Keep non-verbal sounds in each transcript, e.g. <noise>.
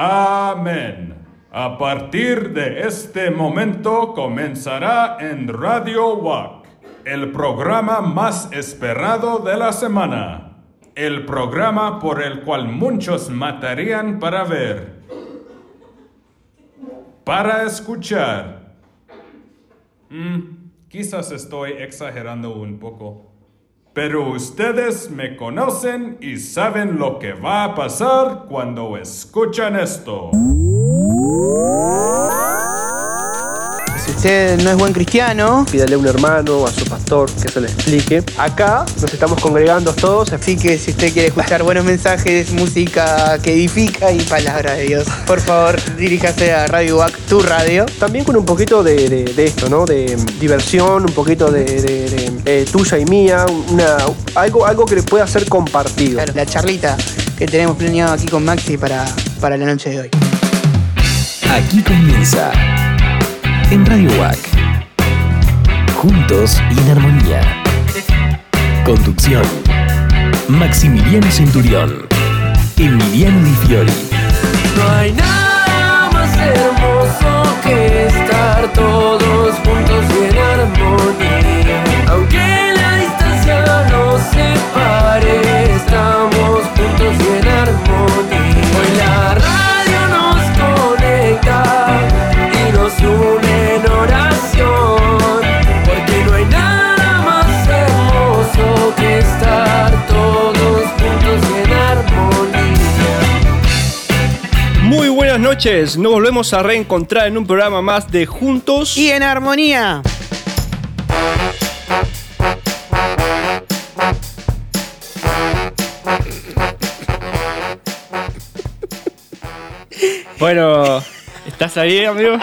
Amén. A partir de este momento comenzará en Radio WAC, el programa más esperado de la semana. El programa por el cual muchos matarían para ver. Para escuchar. Mm, quizás estoy exagerando un poco. Pero ustedes me conocen y saben lo que va a pasar cuando escuchan esto. Si usted no es buen cristiano, pídale a un hermano o a su pastor que se le explique. Acá nos estamos congregando todos. así que si usted quiere escuchar buenos mensajes, música que edifica y palabra de Dios, por favor diríjase a Radio WAC, tu radio. También con un poquito de, de- de esto, ¿no? De diversión, un poquito de, de- de, eh, tuya y mía, una, algo, algo que pueda ser compartido. Claro, la charlita que tenemos planeado aquí con Maxi para, para la noche de hoy. Aquí comienza en Radio WAC. Juntos y en armonía. Conducción. Maximiliano Centurión. Emiliano Di Fiori. No hay nada más hermoso que estar todos juntos y en armonía. Aunque la distancia nos separe, estamos juntos y en armonía. Noches, nos volvemos a reencontrar en un programa más de Juntos. Y en armonía. Bueno, ¿estás ahí, amigo?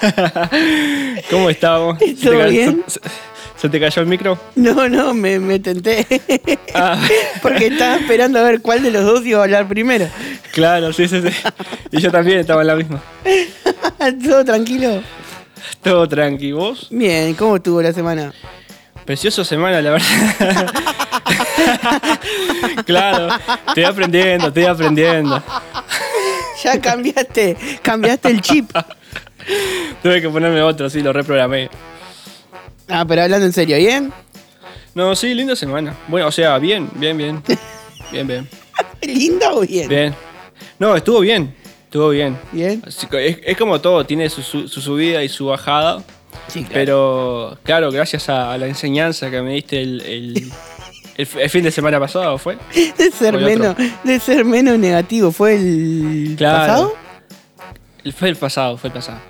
<laughs> ¿Cómo te ¿Todo bien? ¿Se, se te cayó el micro? No, no, me, me tenté. Ah. <laughs> Porque estaba esperando a ver cuál de los dos iba a hablar primero. Claro, sí, sí, sí. Y yo también estaba en la misma. <laughs> ¿Todo tranquilo? Todo tranqui, ¿vos? Bien, ¿cómo estuvo la semana? Preciosa semana, la verdad. claro, estoy aprendiendo, estoy aprendiendo. Ya cambiaste, cambiaste el chip. <laughs> Tuve que ponerme otro, sí, lo reprogramé. Ah, pero hablando en serio, ¿bien? No, sí, linda semana. Bueno, o sea, bien, bien, bien. <laughs> Bien, bien. ¿Linda o bien? Bien. No, estuvo bien. Estuvo bien. ¿Bien? Así que es, es como todo, tiene su, su- su subida y su bajada. Sí, claro. Pero, claro, gracias a, a la enseñanza que me diste el, el- el f- el fin de semana pasado, ¿fue? <laughs> De ser, menos, de ser menos negativo, ¿fue el Claro. pasado? Fue el pasado, fue el pasado.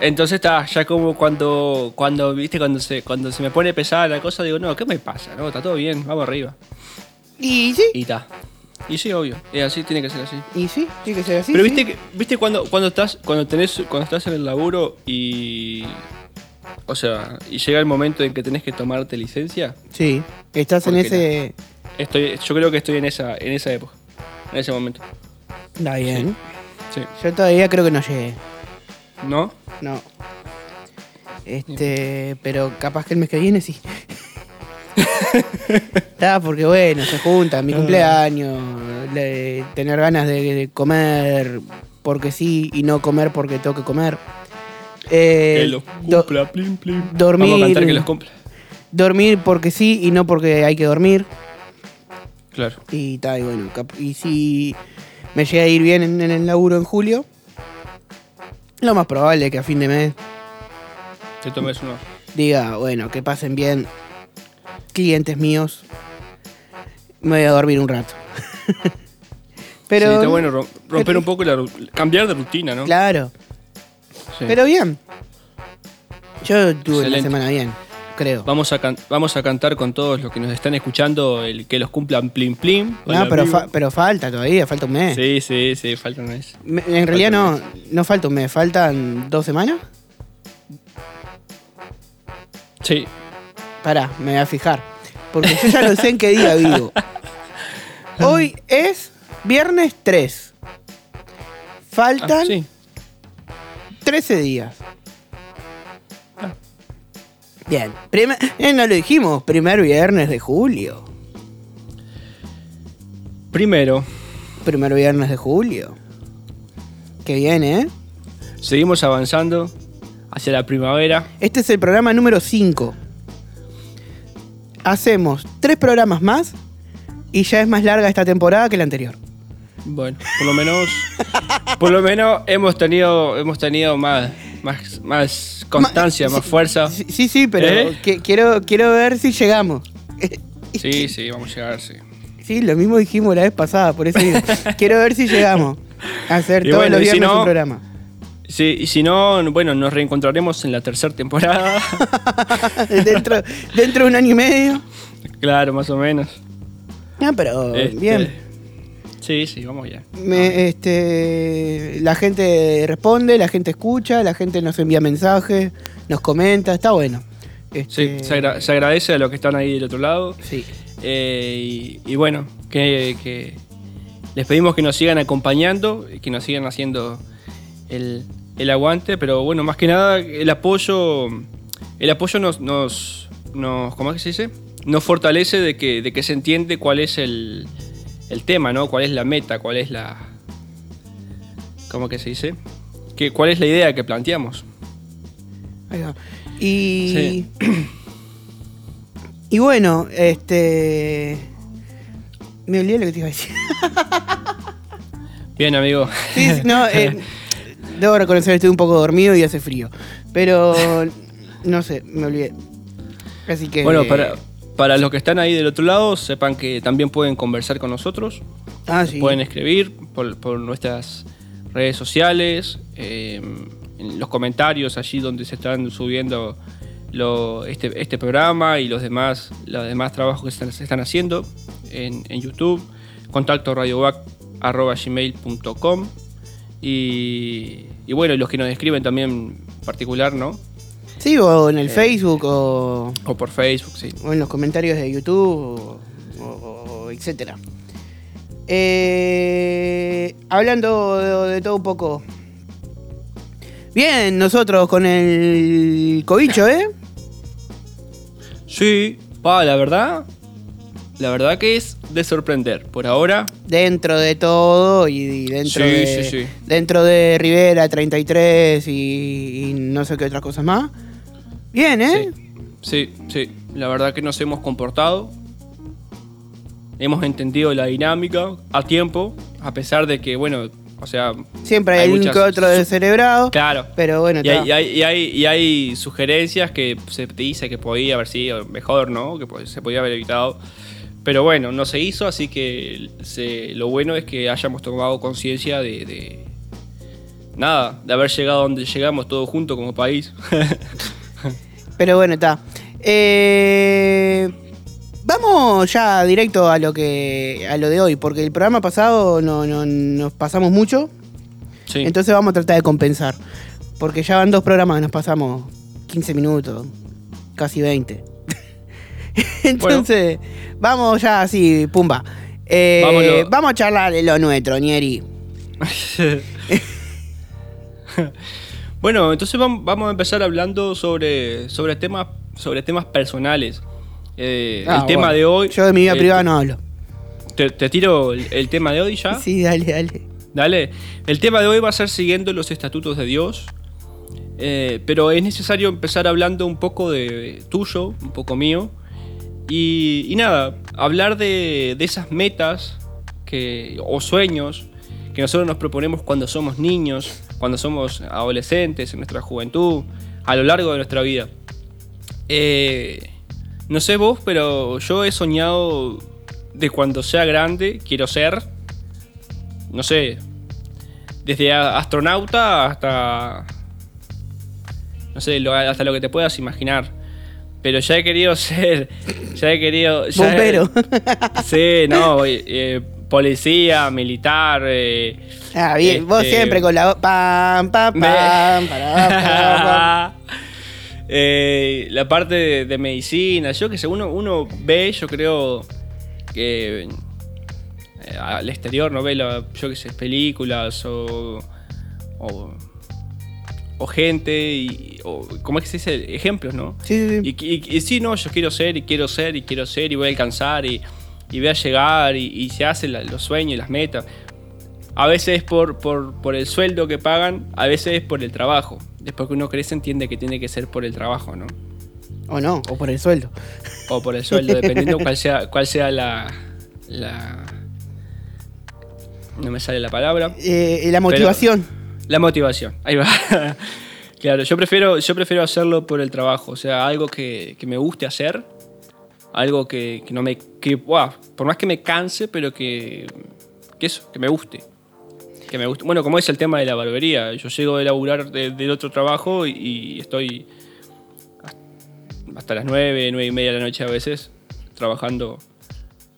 Entonces está, ya como cuando, cuando, viste, cuando se, cuando se me pone pesada la cosa, digo, no, ¿qué me pasa? No, está todo bien, vamos arriba. Y sí, Y está. Y sí, obvio. Es así, tiene que ser así. y sí, tiene que ser así. Pero sí. viste que, viste cuando, cuando estás, cuando tenés, cuando estás en el laburo y. O sea, y llega el momento en que tenés que tomarte licencia. Sí, estás en ¿Por qué ese... Estoy, yo creo que estoy en esa, en esa época. En ese momento. Está bien. Sí. Yo todavía creo que no llegué. ¿No? No. Este, pero capaz que el mes que viene sí. <laughs> Está, porque bueno, se juntan, Ah. mi cumpleaños, le- tener ganas de, de comer porque sí y no comer porque tengo que comer. Eh, que los do- cumpla, plim, plim. dormir. Vamos a cantar que los cumpla. dormir porque sí y no porque hay que dormir. Claro. Y tal, y bueno, cap- y si me llega a ir bien en, en el laburo en julio, lo más probable es que a fin de mes Te tomes uno. diga, bueno, que pasen bien clientes míos, me voy a dormir un rato. <laughs> pero, sí, está bueno rom- romper pero- un poco la cambiar de rutina, ¿no? Claro, Sí. pero bien. Yo tuve Excelente. semana bien, creo. Vamos a, vamos a cantar con todos los que nos están escuchando el que los cumplan plim plim. No, pero, fa- pero falta todavía, falta un mes. Sí, sí, sí, falta un mes. Me- En realidad no, no falta un mes, faltan dos semanas. Sí. Pará, me voy a fijar. Porque yo ya no sé en qué día vivo. <laughs> Hoy es viernes 3. Faltan Ah, sí. 13 días. Bien. Eh, no lo dijimos, primer viernes de julio. Primero, Primer viernes de julio. que viene, ¿eh? Seguimos avanzando hacia la primavera. Este es el programa número 5. Hacemos tres programas más y ya es más larga esta temporada que la anterior. Bueno, por lo menos. por lo menos hemos tenido. Hemos tenido más. Más, más constancia, Ma- más sí, fuerza. Sí, sí, pero ¿Eh? que- quiero, quiero ver si llegamos. <laughs> Sí, sí, vamos a llegar, sí. Sí, lo mismo dijimos la vez pasada, por eso digo, <laughs> quiero ver si llegamos a hacer Y todos bueno, los si viernes no- un programa. Sí, y si no, bueno, nos reencontraremos en la tercera temporada. <laughs> dentro, dentro de un año y medio. claro, más o menos. Ah, pero Este, bien. Sí, sí, vamos ya. Me- este, la gente responde, la gente escucha, la gente nos envía mensajes, nos comenta, está bueno. Sí, Este, se, agra- se agradece a los que están ahí del otro lado. sí. Eh, y, y bueno, que, que les pedimos que nos sigan acompañando que nos sigan haciendo el, el aguante, pero bueno, más que nada el apoyo, el apoyo nos, nos, nos ¿cómo es que se dice? Nos fortalece de que, de que se entiende cuál es el, el tema, ¿no? Cuál es la meta, cuál es la, ¿cómo que se dice? Que, ¿Cuál es la idea que planteamos? Ahí va. Y. Y bueno, este. Me olvidé lo que te iba a decir. Bien, amigo. Sí, sí, no, eh, debo reconocer que estoy un poco dormido y hace frío. Pero. No sé, me olvidé. Así que. Bueno, para, para los que están ahí del otro lado, sepan que también pueden conversar con nosotros. Ah, sí. Pueden escribir por, por nuestras redes sociales, eh, en los comentarios allí donde se están subiendo lo- este, este programa y los demás, los demás trabajos que se están, se están haciendo en, en YouTube. Contacto radiovac.gmail.com y, y bueno, y los que nos escriben también en particular, ¿no? Sí, o Eh. en el Facebook o, O por Facebook, sí. o en los comentarios de YouTube o, o etcétera. Eh, hablando de, de todo un poco. Bien, nosotros con el cobicho, ¿eh? Sí, pa, la verdad, la verdad que es de sorprender. Por ahora, Dentro de todo y, y dentro, Sí, de, sí, sí. dentro de Rivera 33 y, y no sé qué otras cosas más. Bien, ¿eh? sí, sí, sí, la verdad que nos hemos comportado. Hemos entendido la dinámica a tiempo, a pesar de que, bueno, o sea, Siempre hay, Hay un que otro descerebrado. claro. Pero bueno, Y hay, y hay- y hay- y hay sugerencias que se te dice que podía haber sido mejor, ¿no? Que se podía haber evitado. Pero bueno, no se hizo, así que se- lo bueno es que hayamos tomado conciencia de, de- Nada, de haber llegado donde llegamos todos juntos como país. <laughs> Pero bueno, está. Eh, vamos ya directo a lo que a lo de hoy, porque el programa pasado no, no- nos pasamos mucho, sí. entonces vamos a tratar de compensar. Porque ya van dos programas, nos pasamos 15 minutos, casi 20. <laughs> entonces, vamos ya así, pumba. Eh, vamos a charlar de lo nuestro, Nieri. <laughs> <laughs> bueno, entonces vam- vamos a empezar hablando sobre, sobre, temas, sobre temas personales. Eh, Ah, el tema bueno. de hoy... Yo de mi vida eh, privada no hablo. Te, te tiro el, el tema de hoy ya. <laughs> Sí, dale, dale. Dale. El tema de hoy va a ser siguiendo los estatutos de Dios. Eh, pero es necesario empezar hablando un poco de tuyo, un poco mío. Y, y nada, hablar de, de esas metas que, o sueños que nosotros nos proponemos cuando somos niños, cuando somos adolescentes, en nuestra juventud, a lo largo de nuestra vida. Eh, no sé vos, pero yo he soñado de cuando sea grande, quiero ser, no sé, desde astronauta hasta, no sé, lo- hasta lo que te puedas imaginar. Pero ya he querido <laughs> ser, ya he querido... ya he- Bombero. <laughs> sí, no, eh, policía, militar... eh, Ah, bien, vos Este- siempre con la. Pam, pam, pam. <laughs> Eh, la parte de, de medicina, yo que sé, uno, uno ve, yo creo que eh, al exterior no ve, la- yo que sé, películas o, o, o gente, y, o, ¿cómo es que se dice? Ejemplos, ¿no? Sí, sí, sí. Y, y- y sí, no, yo quiero ser y quiero ser y quiero ser y voy a alcanzar y, y voy a llegar y, y se hacen la- los sueños y las metas. A veces es por, por, por el sueldo que pagan, a veces es por el trabajo. Después que uno crece entiende que tiene que ser por el trabajo, ¿no? O no, o por el sueldo. O por el sueldo, <laughs> dependiendo cuál sea, cuál sea la, la... No me sale la palabra. Eh, la motivación. La motivación, ahí va. <laughs> claro, yo prefiero, yo prefiero hacerlo por el trabajo, o sea, algo que, que me guste hacer, algo que, que no me... Que, por más que me canse, pero que, que eso, que me guste. Que me guste. Bueno, como es el tema de la barbería, yo llego de laburar de- del otro trabajo y, y estoy hasta las 9, 9 y media de la noche a veces trabajando,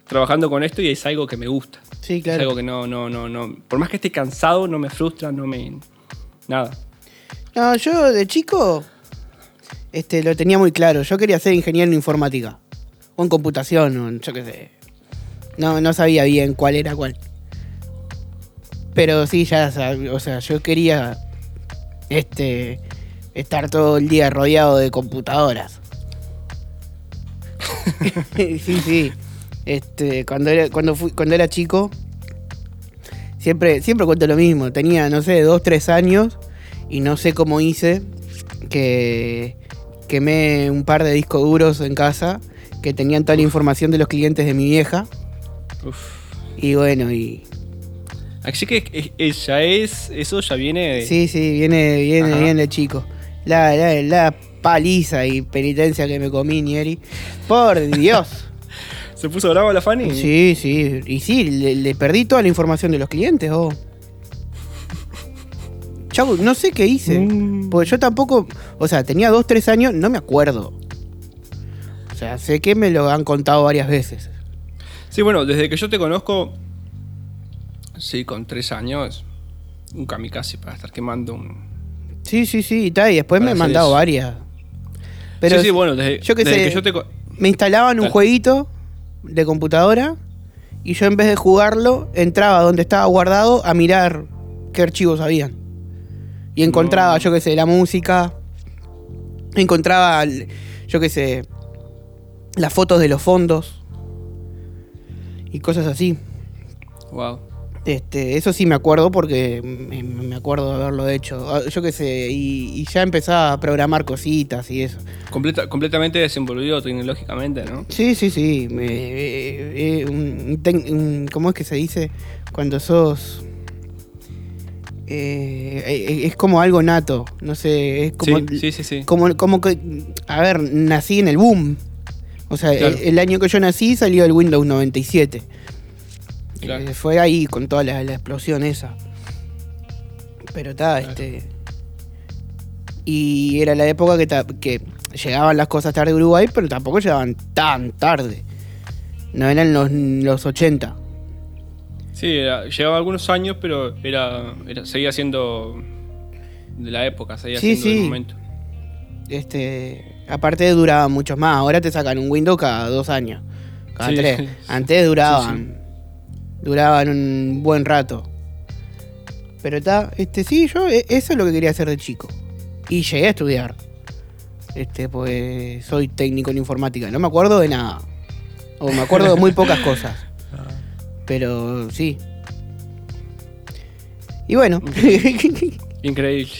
trabajando con esto y es algo que me gusta. Sí, Es claro. algo que no, no, no, no. Por más que esté cansado, no me frustra, no me. Nada. No, yo de chico este, lo tenía muy claro. Yo quería ser ingeniero en informática. En computación, yo qué sé. No, no sabía bien cuál era cuál. Pero sí, ya o sea, yo quería este estar todo el día rodeado de computadoras. <laughs> sí, sí. Este, cuando era, cuando fui, cuando era chico, siempre, siempre cuento lo mismo. Tenía, no sé, dos, tres años y no sé cómo hice que quemé un par de discos duros en casa que tenían toda la información de los clientes de mi vieja. Uf. Y bueno, y Así que es- es- ya es. Eso ya viene de. sí, sí, viene, viene, Ajá. viene chico. La, la, la paliza y penitencia que me comí, Nieri. Por Dios. <laughs> ¿Se puso bravo la Fanny? Sí, sí. Y sí, le, le perdí toda la información de los clientes, oh. Chau, no sé qué hice. Mm. Porque yo tampoco. O sea, tenía dos, tres años, no me acuerdo. O sea, sé que me lo han contado varias veces. Sí, bueno, desde que yo te conozco. Sí, con tres años. Un kamikaze para estar quemando un. Sí, sí, sí, y tal. Y después me hacer mandado eso. varias. Pero sí, sí, bueno, desde, yo desde sé, que yo te. me instalaban un Dale. jueguito de computadora y yo en vez de jugarlo entraba donde estaba guardado a mirar qué archivos habían. Y encontraba, No. yo qué sé, la música, encontraba, yo qué sé, las fotos de los fondos y cosas así. Wow. Este, eso sí me acuerdo porque me, me acuerdo de haberlo hecho. Ah, Yo qué sé, y, y ya empezaba a programar cositas y eso. Completa- completamente desenvolvido tecnológicamente, ¿no? Sí, sí, sí. me- eh, eh, un un- ¿Cómo es que se dice? Cuando sos... eh, eh, es como algo nato, no sé, es como, sí, sí, sí, sí. como, como que, a ver, nací en el boom. O sea, Claro. el, el año que yo nací salió el Windows 97. Claro. Eh, fue ahí con toda la, la explosión esa. Pero está, Claro. este. Y era la época que, ta- que llegaban las cosas tarde a Uruguay, pero tampoco llegaban tan tarde. No eran los, los 80. Sí, era- llevaba algunos años, pero era, era- seguía siendo de la época, seguía Sí, siendo del sí. momento. Este, aparte duraban muchos más. Ahora te sacan un Windows cada dos años. Cada Sí, tres. sí. Antes duraban. Duraban un buen rato. Pero está, este, sí, yo e- eso es lo que quería hacer de chico. Y llegué a estudiar. Este, pues soy técnico en informática. No me acuerdo de nada. O me acuerdo de muy pocas cosas. <laughs> Pero sí. Y bueno. <laughs> Increíble.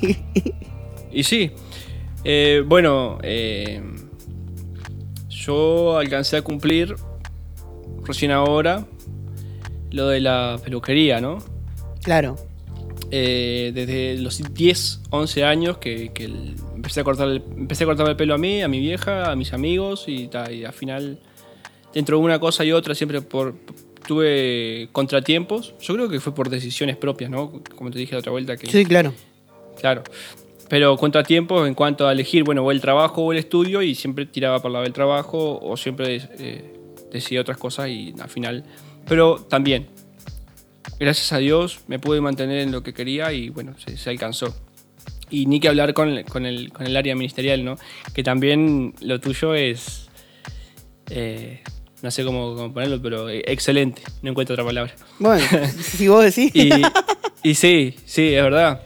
<laughs> y sí, eh, bueno, eh, yo alcancé a cumplir recién ahora lo de la peluquería, ¿no? claro. Eh, desde los 10, 11 años que, que el- empecé, a cortar el, empecé a cortarme el pelo a mí, a mi vieja, a mis amigos y, ta, y al final, dentro de una cosa y otra, siempre por, tuve contratiempos. Yo creo que fue por decisiones propias, ¿no? Como te dije la otra vuelta, que Sí, claro. Claro. Pero contratiempos en cuanto a elegir, bueno, o el trabajo o el estudio, y siempre tiraba por la del trabajo, o siempre eh, decidía otras cosas y al final. Pero también, gracias a Dios, me pude mantener en lo que quería y bueno, se, se alcanzó. Y ni que hablar con, el- con, el, con el área ministerial, ¿no? Que también lo tuyo es. eh, no sé cómo, cómo ponerlo, pero excelente. No encuentro otra palabra. Bueno, <laughs> si vos decís. Y, y sí, sí, es verdad.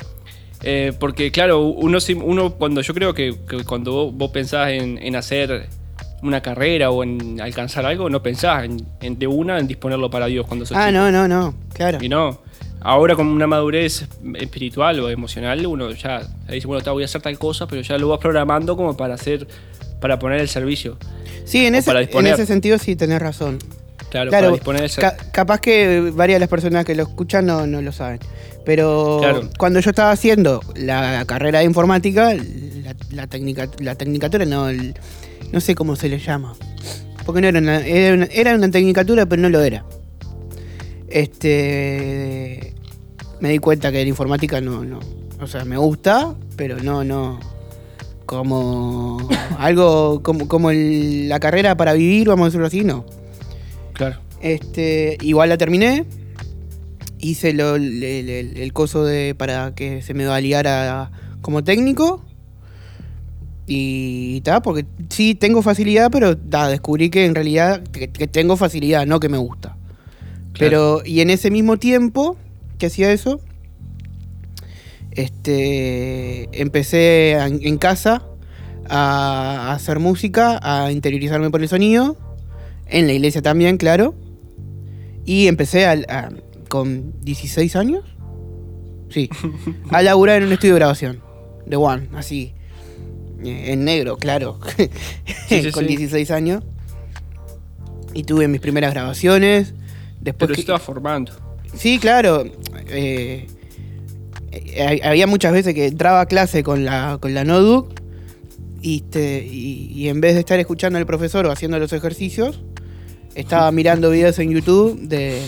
Eh, porque claro, uno, uno cuando yo creo que, que cuando vos, vos pensás en, en hacer una carrera o en alcanzar algo, no pensás en, en de una en disponerlo para Dios cuando sos ah, chico. no, no, no. Claro. Y no, Ahora con una madurez espiritual o emocional, uno ya dice, bueno, te voy a hacer tal cosa, pero ya lo vas programando como para hacer, para poner el servicio. Sí, en ese, en ese sentido sí tenés razón. Claro, Claro, para disponer esa- ca- capaz que varias de las personas que lo escuchan no, no lo saben. Pero Claro. cuando yo estaba haciendo la carrera de informática, la, la, técnica, la tecnicatura no, el- no sé cómo se le llama. Porque no era una, era una, era una tecnicatura, pero no lo era. Este. Me di cuenta que la informática no, no. O sea, me gusta, pero no, no. Como <laughs> algo como, como el- la carrera para vivir, vamos a decirlo así, no. Claro. Este, igual la terminé. Hice lo- el, el- el- coso de para que se me validara como técnico. Y tal, porque sí tengo facilidad, pero ta, descubrí que en realidad que, que tengo facilidad, no que me gusta. Pero, y en ese mismo tiempo que hacía eso, este, empecé a- en casa a, a hacer música, a interiorizarme por el sonido, en la iglesia también, claro. Y empecé a- a- con 16 años, sí, a laburar en un estudio de grabación, de One, así, eh, en negro, claro, <laughs> Sí, sí, <laughs> con sí. 16 años. Y tuve mis primeras grabaciones. Después Pero que- estaba formando. Sí, claro. eh, eh, había muchas veces que entraba a clase con la, con la notebook y, te- y, y en vez de estar escuchando al profesor o haciendo los ejercicios, estaba <laughs> mirando videos en YouTube de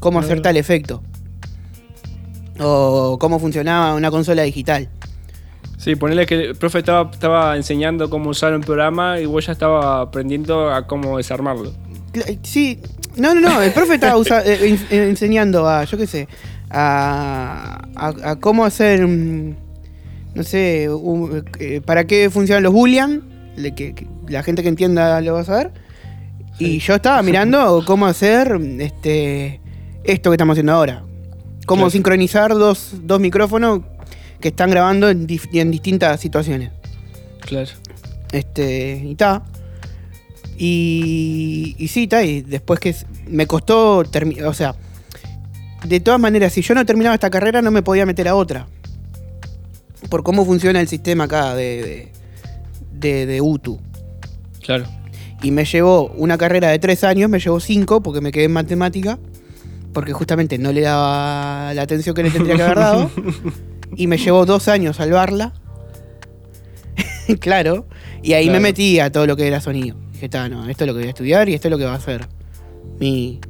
cómo hacer tal efecto. O cómo funcionaba una consola digital. Sí, ponerle que el profe estaba, estaba enseñando cómo usar un programa y vos ya estaba aprendiendo a cómo desarmarlo. Cla- Sí, no, no, no, el profe estaba usa- <laughs> eh, en- enseñando a, yo qué sé, a, a- a cómo hacer, mm, no sé, un- eh, para qué funcionan los boolean, le- que, que la gente que entienda lo va a saber. Y yo estaba mirando <laughs> cómo hacer este esto que estamos haciendo ahora. Cómo Claro. sincronizar dos, dos micrófonos que están grabando en, en distintas situaciones. Claro. Este, y ta. Y, y sí, ta, y después que me costó terminar, o sea, de todas maneras, si yo no terminaba esta carrera no me podía meter a otra. Por cómo funciona el sistema acá de, de, de- de UTU. Claro. Y me llevó una carrera de tres años, me llevó cinco porque me quedé en matemática, porque justamente no le daba la atención que le tendría que haber dado. <laughs> y me llevó dos años salvarla. <laughs> claro. Y ahí me metí a todo lo que era sonido. Dije, está, no, esto es lo que voy a estudiar y esto es lo que va a ser mi.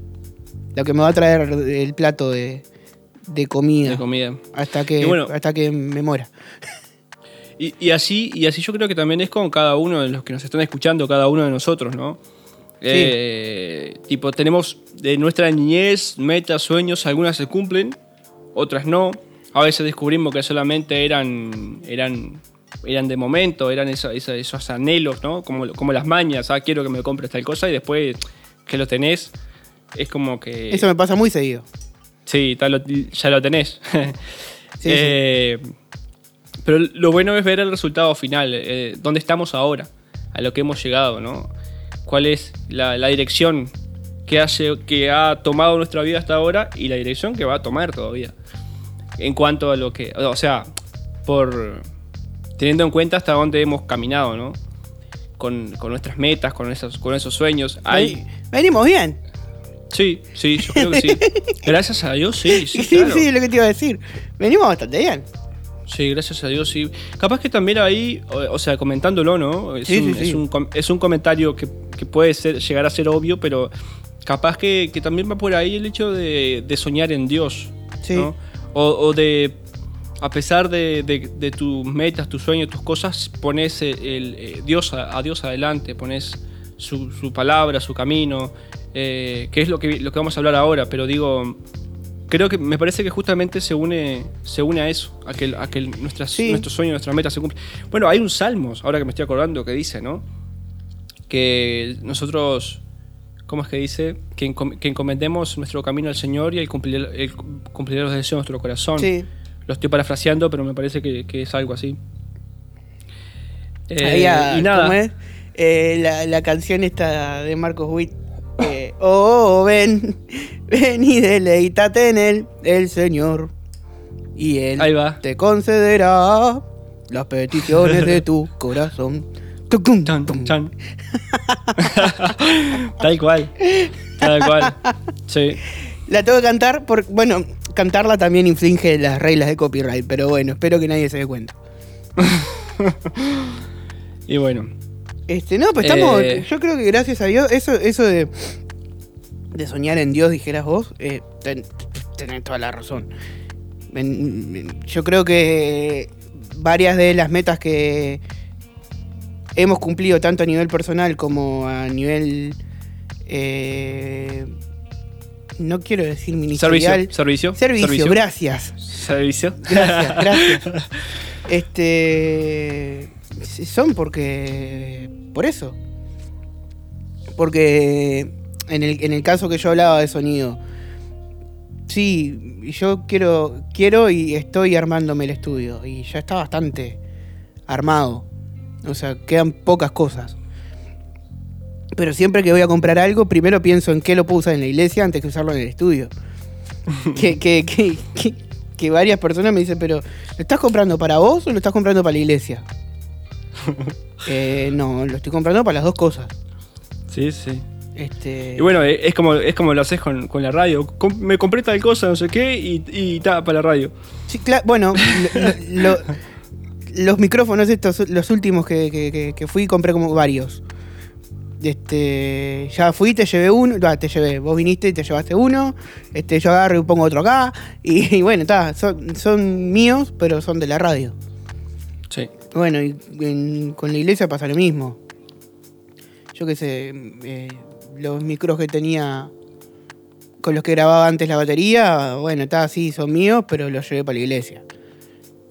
Lo que me va a traer el plato de, de comida. De comida. Hasta que, bueno- hasta que me muera. <laughs> Y, y así, y así yo creo que también es con cada uno de los que nos están escuchando, cada uno de nosotros, ¿no? Eh, tipo, tenemos de nuestra niñez metas, sueños, algunas se cumplen, otras no. A veces descubrimos que solamente eran, eran, eran de momento, eran esa- esos anhelos, ¿no? Como, como las mañas, ah, quiero que me compres tal cosa y después que lo tenés, es como que... Eso me pasa muy seguido. Sí, tal ya lo tenés. Sí, <laughs> Eh, Pero lo bueno es ver el resultado final, eh, dónde estamos ahora, a lo que hemos llegado, ¿no? ¿Cuál es la, la dirección que, hace, que ha tomado nuestra vida hasta ahora y la dirección que va a tomar todavía? En cuanto a lo que. O sea, por. teniendo en cuenta hasta dónde hemos caminado, ¿no? Con, con nuestras metas, con esos, con esos sueños. Hay, Veni- Venimos bien. sí, sí, yo creo que sí. <laughs> Gracias a Dios, sí, sí, Sí, claro. sí, es lo que te iba a decir. Venimos bastante bien. Sí, gracias a Dios, sí. Capaz que también ahí, o, sea, comentándolo, ¿no? Es, Sí, un, sí, sí. es un com- es un comentario que, que puede ser, llegar a ser obvio, pero capaz que, que también va por ahí el hecho de, de soñar en Dios, Sí. ¿no? O, o de, a pesar de, de- de tus metas, tus sueños, tus cosas, pones el, el- eh, Dios a, a Dios adelante, pones su, su palabra, su camino, eh, que es lo que, lo que vamos a hablar ahora, pero digo, creo que me parece que justamente se une, se une a eso, a que, a que nuestras, Sí. nuestros sueños, nuestras metas se cumplen. Bueno, hay un Salmos, ahora que me estoy acordando, que dice, ¿no? Que nosotros, ¿cómo es que dice? Que, encom- que encomendemos nuestro camino al Señor y Él cumplirá los deseos de nuestro corazón. Sí. Lo estoy parafraseando, pero me parece que, que es algo así. Eh, Había, y nada. ¿cómo es? Eh, la, la canción esta de Marcos Witt. Eh, Oh, ven, ven y deleítate en él, el Señor. Y él Ahí va. te concederá las peticiones de tu <laughs> corazón. Tucum, Chan, tum. chan. Tal cual. Tal cual. Sí. La tengo que cantar, por, bueno, cantarla también infringe las reglas de copyright, pero bueno, espero que nadie se dé cuenta. <laughs> Y bueno. Este, no, pues estamos, Eh. yo creo que gracias a Dios, eso, eso de, de soñar en Dios, dijeras vos, eh, ten- tenés toda la razón. En- en- yo creo que varias de las metas que hemos cumplido tanto a nivel personal como a nivel, eh, no quiero decir ministerial, Servicio. Servicio. servicio, gracias. Servicio. Gracias, gracias. <laughs> Este. Son porque. Por eso. Porque. En el, en el caso que yo hablaba de sonido. Sí, yo quiero. Quiero y estoy armándome el estudio. Y ya está bastante armado. O sea, quedan pocas cosas. Pero siempre que voy a comprar algo, primero pienso en qué lo puedo usar en la iglesia antes que usarlo en el estudio. <laughs> que, que, que, que, que varias personas me dicen, pero ¿lo estás comprando para vos o lo estás comprando para la iglesia? <laughs> Eh, no, lo estoy comprando para las dos cosas. Sí, sí. Este, Y bueno, eh, es como, es como lo haces con, con la radio. Com- me compré tal cosa, no sé qué, y, y ta, para la radio. sí, cla- bueno, lo- lo- los micrófonos estos, los últimos que, que- que- que fui, compré como varios. Este, ya fui, te llevé uno, va, te llevé, vos viniste y te llevaste uno, este, yo agarro y pongo otro acá, y, y bueno, está, son, son míos, pero son de la radio. Sí. Bueno, y con la iglesia pasa lo mismo. Yo qué sé, eh, los micros que tenía con los que grababa antes la batería, bueno, está así, son míos, pero los llevé para la iglesia.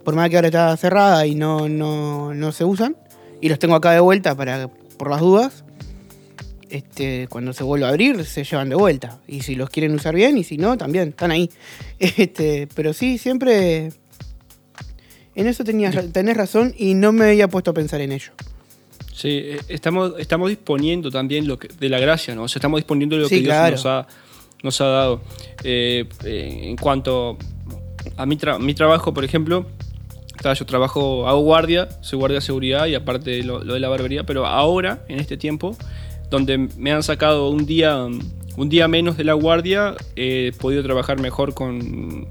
Por más que ahora está cerrada y no, no, no se usan, y los tengo acá de vuelta para, por las dudas, este, cuando se vuelva a abrir, se llevan de vuelta. Y si los quieren usar bien, y si no, también, están ahí. <laughs> Este, pero sí, siempre en eso tenías, tenés razón y no me había puesto a pensar en ello. Sí, eh, estamos, estamos disponiendo también lo que, de la gracia, ¿no? O sea, estamos disponiendo de lo Sí, que Dios claro. nos, ha, nos ha dado. Eh, eh, en cuanto a mi, tra- mi trabajo, por ejemplo, yo trabajo, hago guardia, soy guardia de seguridad y aparte lo, lo de la barbería, pero ahora, en este tiempo, donde me han sacado un día, un día menos de la guardia, he podido trabajar mejor con,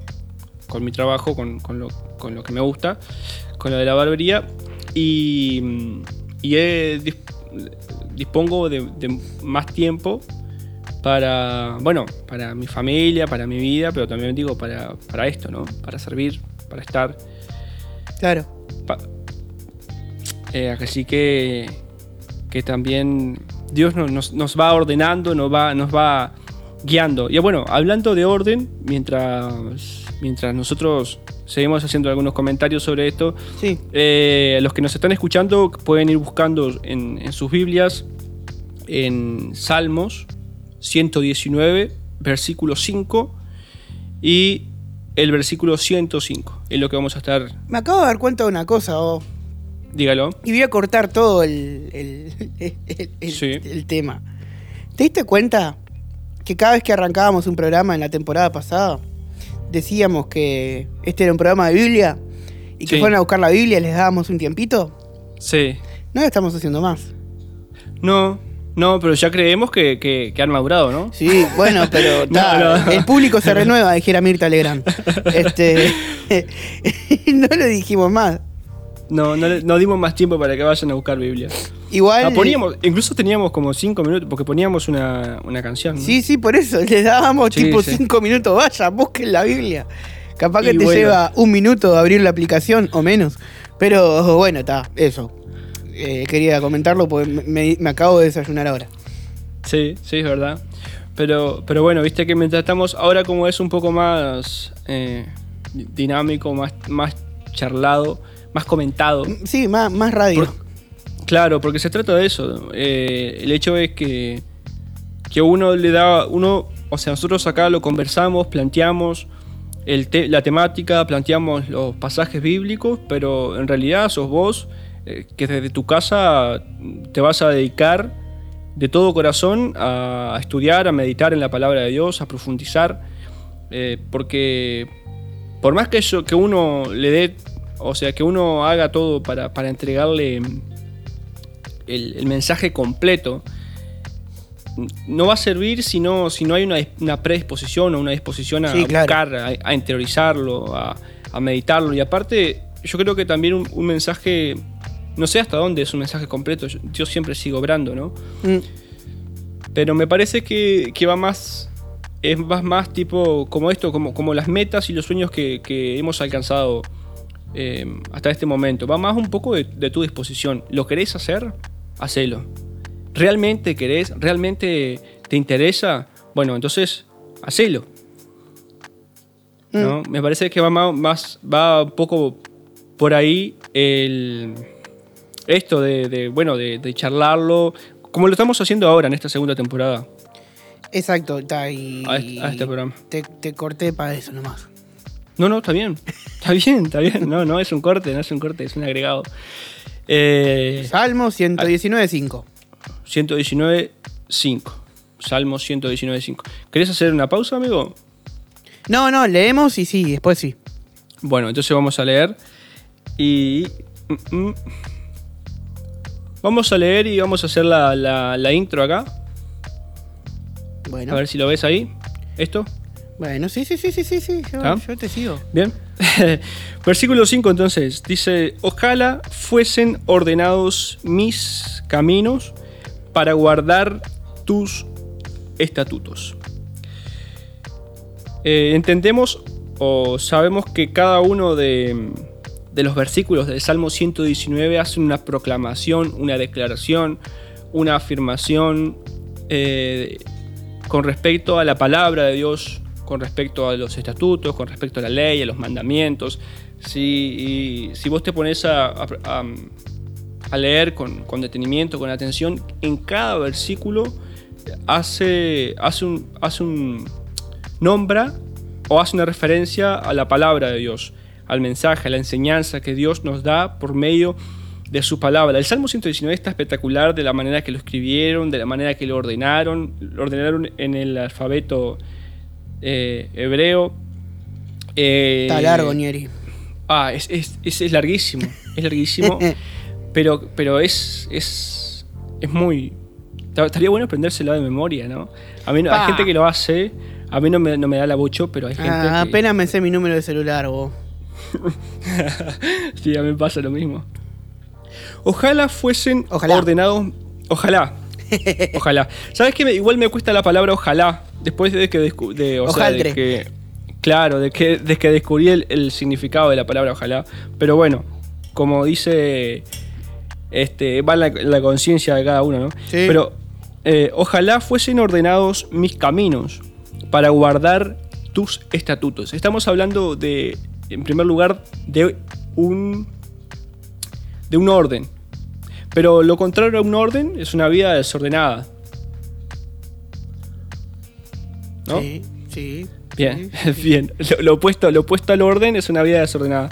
con mi trabajo, con, con lo, con lo que me gusta, con lo de la barbería. Y, y he dis- dispongo de, de más tiempo para, bueno, para mi familia, para mi vida, pero también digo para, para esto, ¿no? Para servir, para estar. Claro. Pa- Eh, así que, que también Dios nos, nos- nos va ordenando, nos va, nos va guiando. Y bueno, hablando de orden, mientras, mientras nosotros seguimos haciendo algunos comentarios sobre esto, Sí. eh, los que nos están escuchando pueden ir buscando en, en sus Biblias, en Salmos 119, versículo 5 y el versículo 105. Es lo que vamos a estar, Me acabo de dar cuenta de una cosa, oh, dígalo. y voy a cortar todo el, el- el- el- Sí. el tema. ¿Te diste cuenta que cada vez que arrancábamos un programa en la temporada pasada, decíamos que este era un programa de Biblia y que Sí. fueron a buscar la Biblia y les dábamos un tiempito? Sí. No lo estamos haciendo más. No, no, pero ya creemos que, que- que han madurado, ¿no? Sí, bueno, pero <laughs> No, ta, no. el público se renueva, dijera Mirta Legrand. <laughs> Este, <laughs> no lo dijimos más. No, no, no dimos más tiempo para que vayan a buscar Biblia. Igual. Poníamos, incluso teníamos como 5 minutos, porque poníamos una, una canción. ¿no? Sí, sí, por eso. <laughs> Les dábamos Sí, tipo sí. cinco minutos. Vaya, busquen la Biblia. Capaz que Y te bueno. lleva un minuto abrir la aplicación o menos. Pero bueno, está, eso. Eh, quería comentarlo porque me, me- me acabo de desayunar ahora. Sí, sí, es verdad. Pero, pero bueno, viste que mientras estamos ahora como es un poco más eh, dinámico, más, más charlado, más comentado. Sí, más, más radio. Por- Claro, porque se trata de eso. Eh, el hecho es que, que uno le da, uno, o sea, nosotros acá lo conversamos, planteamos el te- la temática, planteamos los pasajes bíblicos, pero en realidad sos vos eh, que desde tu casa te vas a dedicar de todo corazón a estudiar, a meditar en la palabra de Dios, a profundizar, eh, porque por más que, eso, que uno le dé, o sea, que uno haga todo para, para entregarle el, el mensaje completo, no va a servir si no, si no hay una, una predisposición o una disposición a Sí, claro. buscar, a, a interiorizarlo, a, a meditarlo. Y aparte, yo creo que también un, un mensaje, no sé hasta dónde es un mensaje completo, yo, yo siempre sigo obrando, ¿no? Mm, Pero me parece que, que va más, es más, más tipo como esto, como, como las metas y los sueños que, que hemos alcanzado eh, hasta este momento. Va más un poco de, de tu disposición. ¿Lo querés hacer? Hacelo. ¿Realmente querés? ¿Realmente te interesa? Bueno, entonces, hacelo. ¿no? Me parece que va más, más- va un poco por ahí el esto de, de, bueno de, de charlarlo como lo estamos haciendo ahora en esta segunda temporada Exacto, está y. A este- a este programa. Te, te corté para eso nomás. No no está bien está bien está bien no no es un corte no es un corte es un agregado eh, Salmo 119.5. 119.5 Salmo 119.5 ¿Querés hacer una pausa amigo? No, no, leemos y sí, después sí. Bueno, entonces vamos a leer y... mm, mm. Vamos a leer y vamos a hacer la, la- la intro acá. Bueno, A ver si lo ves ahí. ¿Esto? Bueno, sí, sí, sí, sí, sí, sí. Yo, ¿Ah? yo te sigo. Bien. <laughs> Versículo 5 entonces. Dice, ojalá fuesen ordenados mis caminos para guardar tus estatutos. Eh, entendemos o sabemos que cada uno de, de los versículos del Salmo 119 hace una proclamación, una declaración, una afirmación eh, con respecto a la palabra de Dios, con respecto a los estatutos, con respecto a la ley, a los mandamientos. Si, si vos te pones a, a- a- a leer con, con detenimiento, con atención, en cada versículo hace, hace un, hace un nombra o hace una referencia a la palabra de Dios, al mensaje, a la enseñanza que Dios nos da por medio de su palabra. El Salmo 119 está espectacular de la manera que lo escribieron, de la manera que lo ordenaron, lo ordenaron en el alfabeto eh, hebreo. Eh, Está largo, Nieri. Ah, es, es, es- es larguísimo, es larguísimo, <laughs> pero, pero es, es, es muy... ta- Estaría bueno aprendérselo de memoria, ¿no? A mí no- hay gente que lo hace, a mí no me, no me da la bocho, pero hay gente Ah, que... apenas me sé mi número de celular, vos. <laughs> sí, a mí me pasa lo mismo. Ojalá fuesen Ojalá. ordenados... Ojalá. <laughs> Ojalá. ¿Sabes qué? Igual me cuesta la palabra ojalá. Después de que... de, o sea, de Hojaldre. que claro, de que, de que descubrí el, el significado de la palabra ojalá. Pero bueno, como dice... Este, va la, la conciencia de cada uno, ¿no? Sí. Pero eh, ojalá fuesen ordenados mis caminos para guardar tus estatutos. Estamos hablando de, en primer lugar, de un, de un orden. Pero lo contrario a un orden es una vida desordenada. ¿No? Sí, sí. Bien, sí, <laughs> sí. bien. Lo, lo opuesto, lo opuesto al orden es una vida desordenada.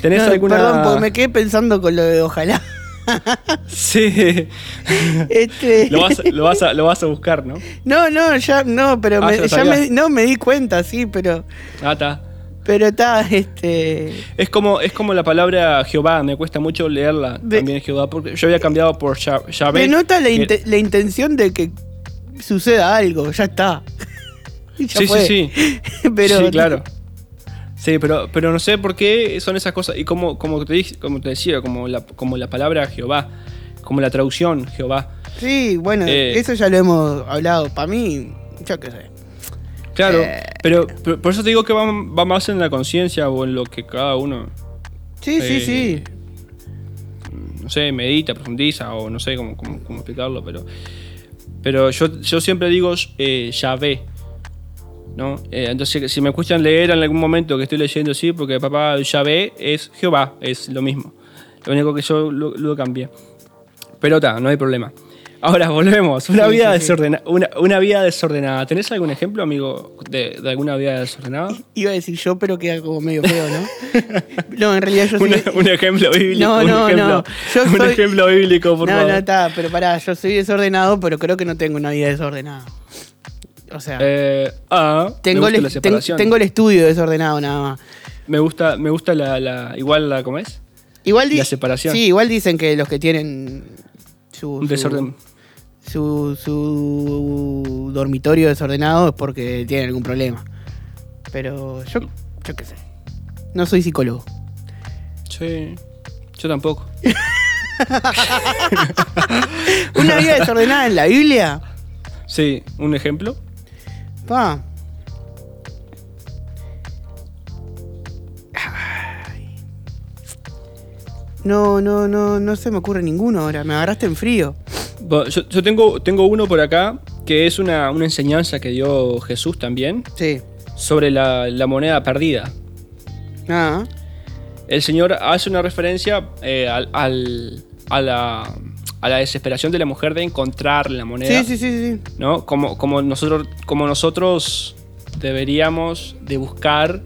¿Tenés No, alguna...? Perdón, porque me quedé pensando con lo de ojalá. <laughs> Sí. Este... lo, vas, lo vas a, lo vas a buscar, ¿no? No, no, ya, no, pero Ah, me- ya me, no me di cuenta, sí, pero, Ah, está. pero está, este, Es como, es como la palabra Jehová, me cuesta mucho leerla De- también Jehová, porque yo había cambiado por Ya- Yahvé. denota la, que- inte- la intención de que suceda algo, ya está. <laughs> Sí, fue. sí, sí. <laughs> pero, sí, claro. Sí, pero, pero no sé por qué son esas cosas. Y como, como, te, dije, como te decía, como la, como la palabra Jehová, como la traducción Jehová. Sí, bueno, Eh. eso ya lo hemos hablado. Para mí, yo qué sé. Claro, Eh. pero, pero por eso te digo que va, va más en la conciencia o en lo que cada uno, Sí, sí, Eh, sí. no sé, medita, profundiza o no sé cómo, cómo- cómo explicarlo, pero, pero yo, yo siempre digo Yahvé. ¿No? Eh, entonces, si me escuchan leer en algún momento que estoy leyendo así, porque papá Yahvé es Jehová, es lo mismo. Lo único que yo lo, lo cambié. Pero está, no hay problema. Ahora <laughs> volvemos. Una, Sí, vida sí, sí. desordena- Una, una vida desordenada. ¿Tenés algún ejemplo, amigo, de, de alguna vida desordenada? Iba a decir yo, pero queda como medio feo, ¿no? <laughs> no, en realidad yo soy... Un, un ejemplo bíblico. No, un no, ejemplo, no. Yo un soy- ejemplo bíblico, por no, favor. no, está, pero pará, yo soy desordenado, pero creo que no tengo una vida desordenada. O sea, Eh, ah, tengo, el, ten- tengo el estudio desordenado nada más. Me gusta, me gusta la, la- igual la, ¿cómo es? Igual La separación. Sí, igual dicen que los que tienen su, Un su- su, su dormitorio desordenado es porque tienen algún problema. Pero yo, yo qué sé. No soy psicólogo. Sí. Yo tampoco. <laughs> ¿Una vida desordenada en la Biblia? Sí, un ejemplo. Pa. Ay. No, no, no, no se me ocurre ninguno ahora. Me agarraste en frío. Yo tengo, tengo uno por acá que es una, una enseñanza que dio Jesús también Sí. sobre la, la moneda perdida. Ah, El Señor hace una referencia eh, al, al- a, la, a la desesperación de la mujer de encontrar la moneda. sí, sí, sí, sí. ¿no? Como, como, nosotros, como nosotros deberíamos de buscar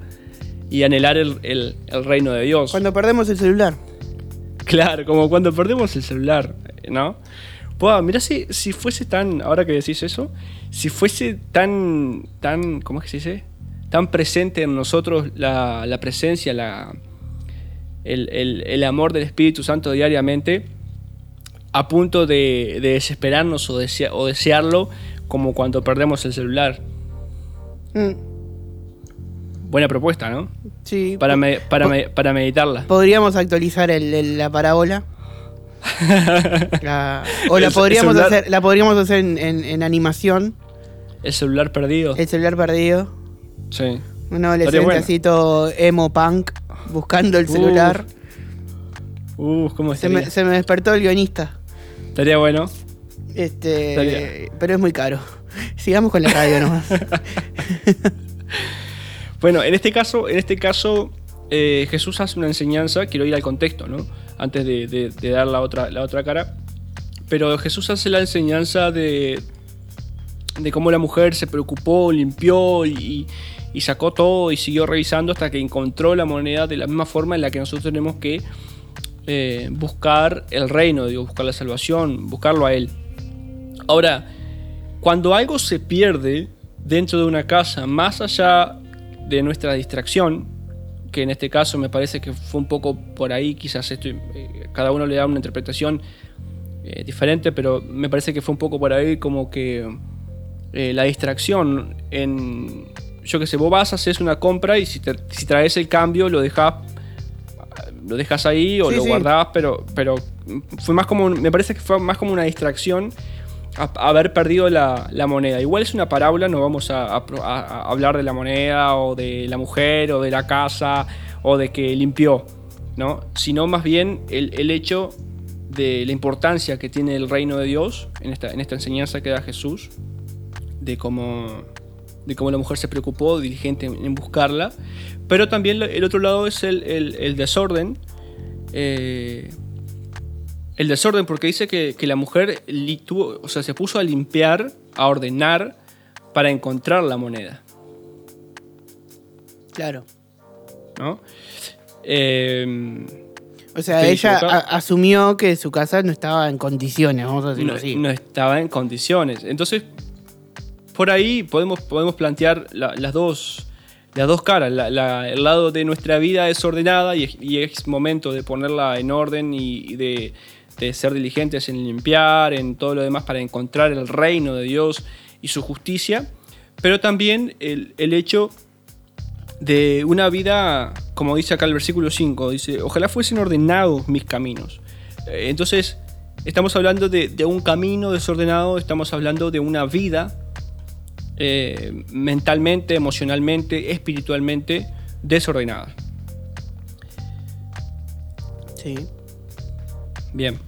y anhelar el, el- el reino de Dios. Cuando perdemos el celular. Claro, como cuando perdemos el celular, ¿no? Buah, mirá si, si fuese tan, ahora que decís eso, si fuese tan, tan, ¿cómo es que se dice? Tan presente en nosotros la, la presencia, la, el, el- el amor del Espíritu Santo diariamente, a punto de, de desesperarnos o, desea- o desearlo, como cuando perdemos el celular. Mm, Buena propuesta, ¿no? sí. Para, po- me- para, me- para meditarla. Podríamos actualizar el- el- la parábola. <laughs> La- o la podríamos celular- hacer, la podríamos hacer en, en- en animación. El celular perdido. El celular perdido. Sí. Un adolescente bueno. así todo emo punk buscando el celular. Uh, ¿cómo Se me, se me despertó el guionista. Estaría bueno. Este, Estaría. pero es muy caro. Sigamos con la radio nomás. <laughs> Bueno, en este caso, en este caso eh, Jesús hace una enseñanza, quiero ir al contexto, ¿no? Antes de, de- de dar la otra, la otra cara. Pero Jesús hace la enseñanza de, de cómo la mujer se preocupó, limpió y, y sacó todo y siguió revisando hasta que encontró la moneda de la misma forma en la que nosotros tenemos que eh, buscar el reino, digo, buscar la salvación, buscarlo a Él. Ahora, cuando algo se pierde dentro de una casa, más allá de nuestra distracción, que en este caso me parece que fue un poco por ahí, quizás eh, cada uno le da una interpretación eh, diferente, pero me parece que fue un poco por ahí como que la distracción en, yo que sé, vos vas, haces una compra y si, te- si traes el cambio lo dejas lo dejas ahí o Sí, lo sí. guardás, pero, pero fue más como, me parece que fue más como una distracción a- a haber perdido la, la moneda. Igual es una parábola, no vamos a- a hablar de la moneda o de la mujer o de la casa o de que limpió, ¿no? Sino más bien el, el hecho de la importancia que tiene el reino de Dios en esta, en esta enseñanza que da Jesús, de cómo, de cómo la mujer se preocupó, diligente en, buscarla, pero también el otro lado es el, el- el desorden. eh, el desorden porque dice que, que la mujer li- tuvo- o sea, se puso a limpiar, a ordenar para encontrar la moneda. claro. ¿no? Eh, O sea, ella a- asumió que su casa no estaba en condiciones, vamos a decirlo no, así. no estaba en condiciones. Entonces, por ahí podemos, podemos plantear la- las, dos, las dos caras. El lado de nuestra vida es- y es momento de ponerla en orden y, y de, de ser diligentes en limpiar, en todo lo demás para encontrar el reino de Dios y su justicia. Pero también el, el hecho de una vida, como dice acá el versículo 5, dice, ojalá fuesen ordenados mis caminos. Eh, Entonces, estamos hablando de, de un camino desordenado, estamos hablando de una vida eh, mentalmente, emocionalmente, espiritualmente desordenada. Sí. Bien.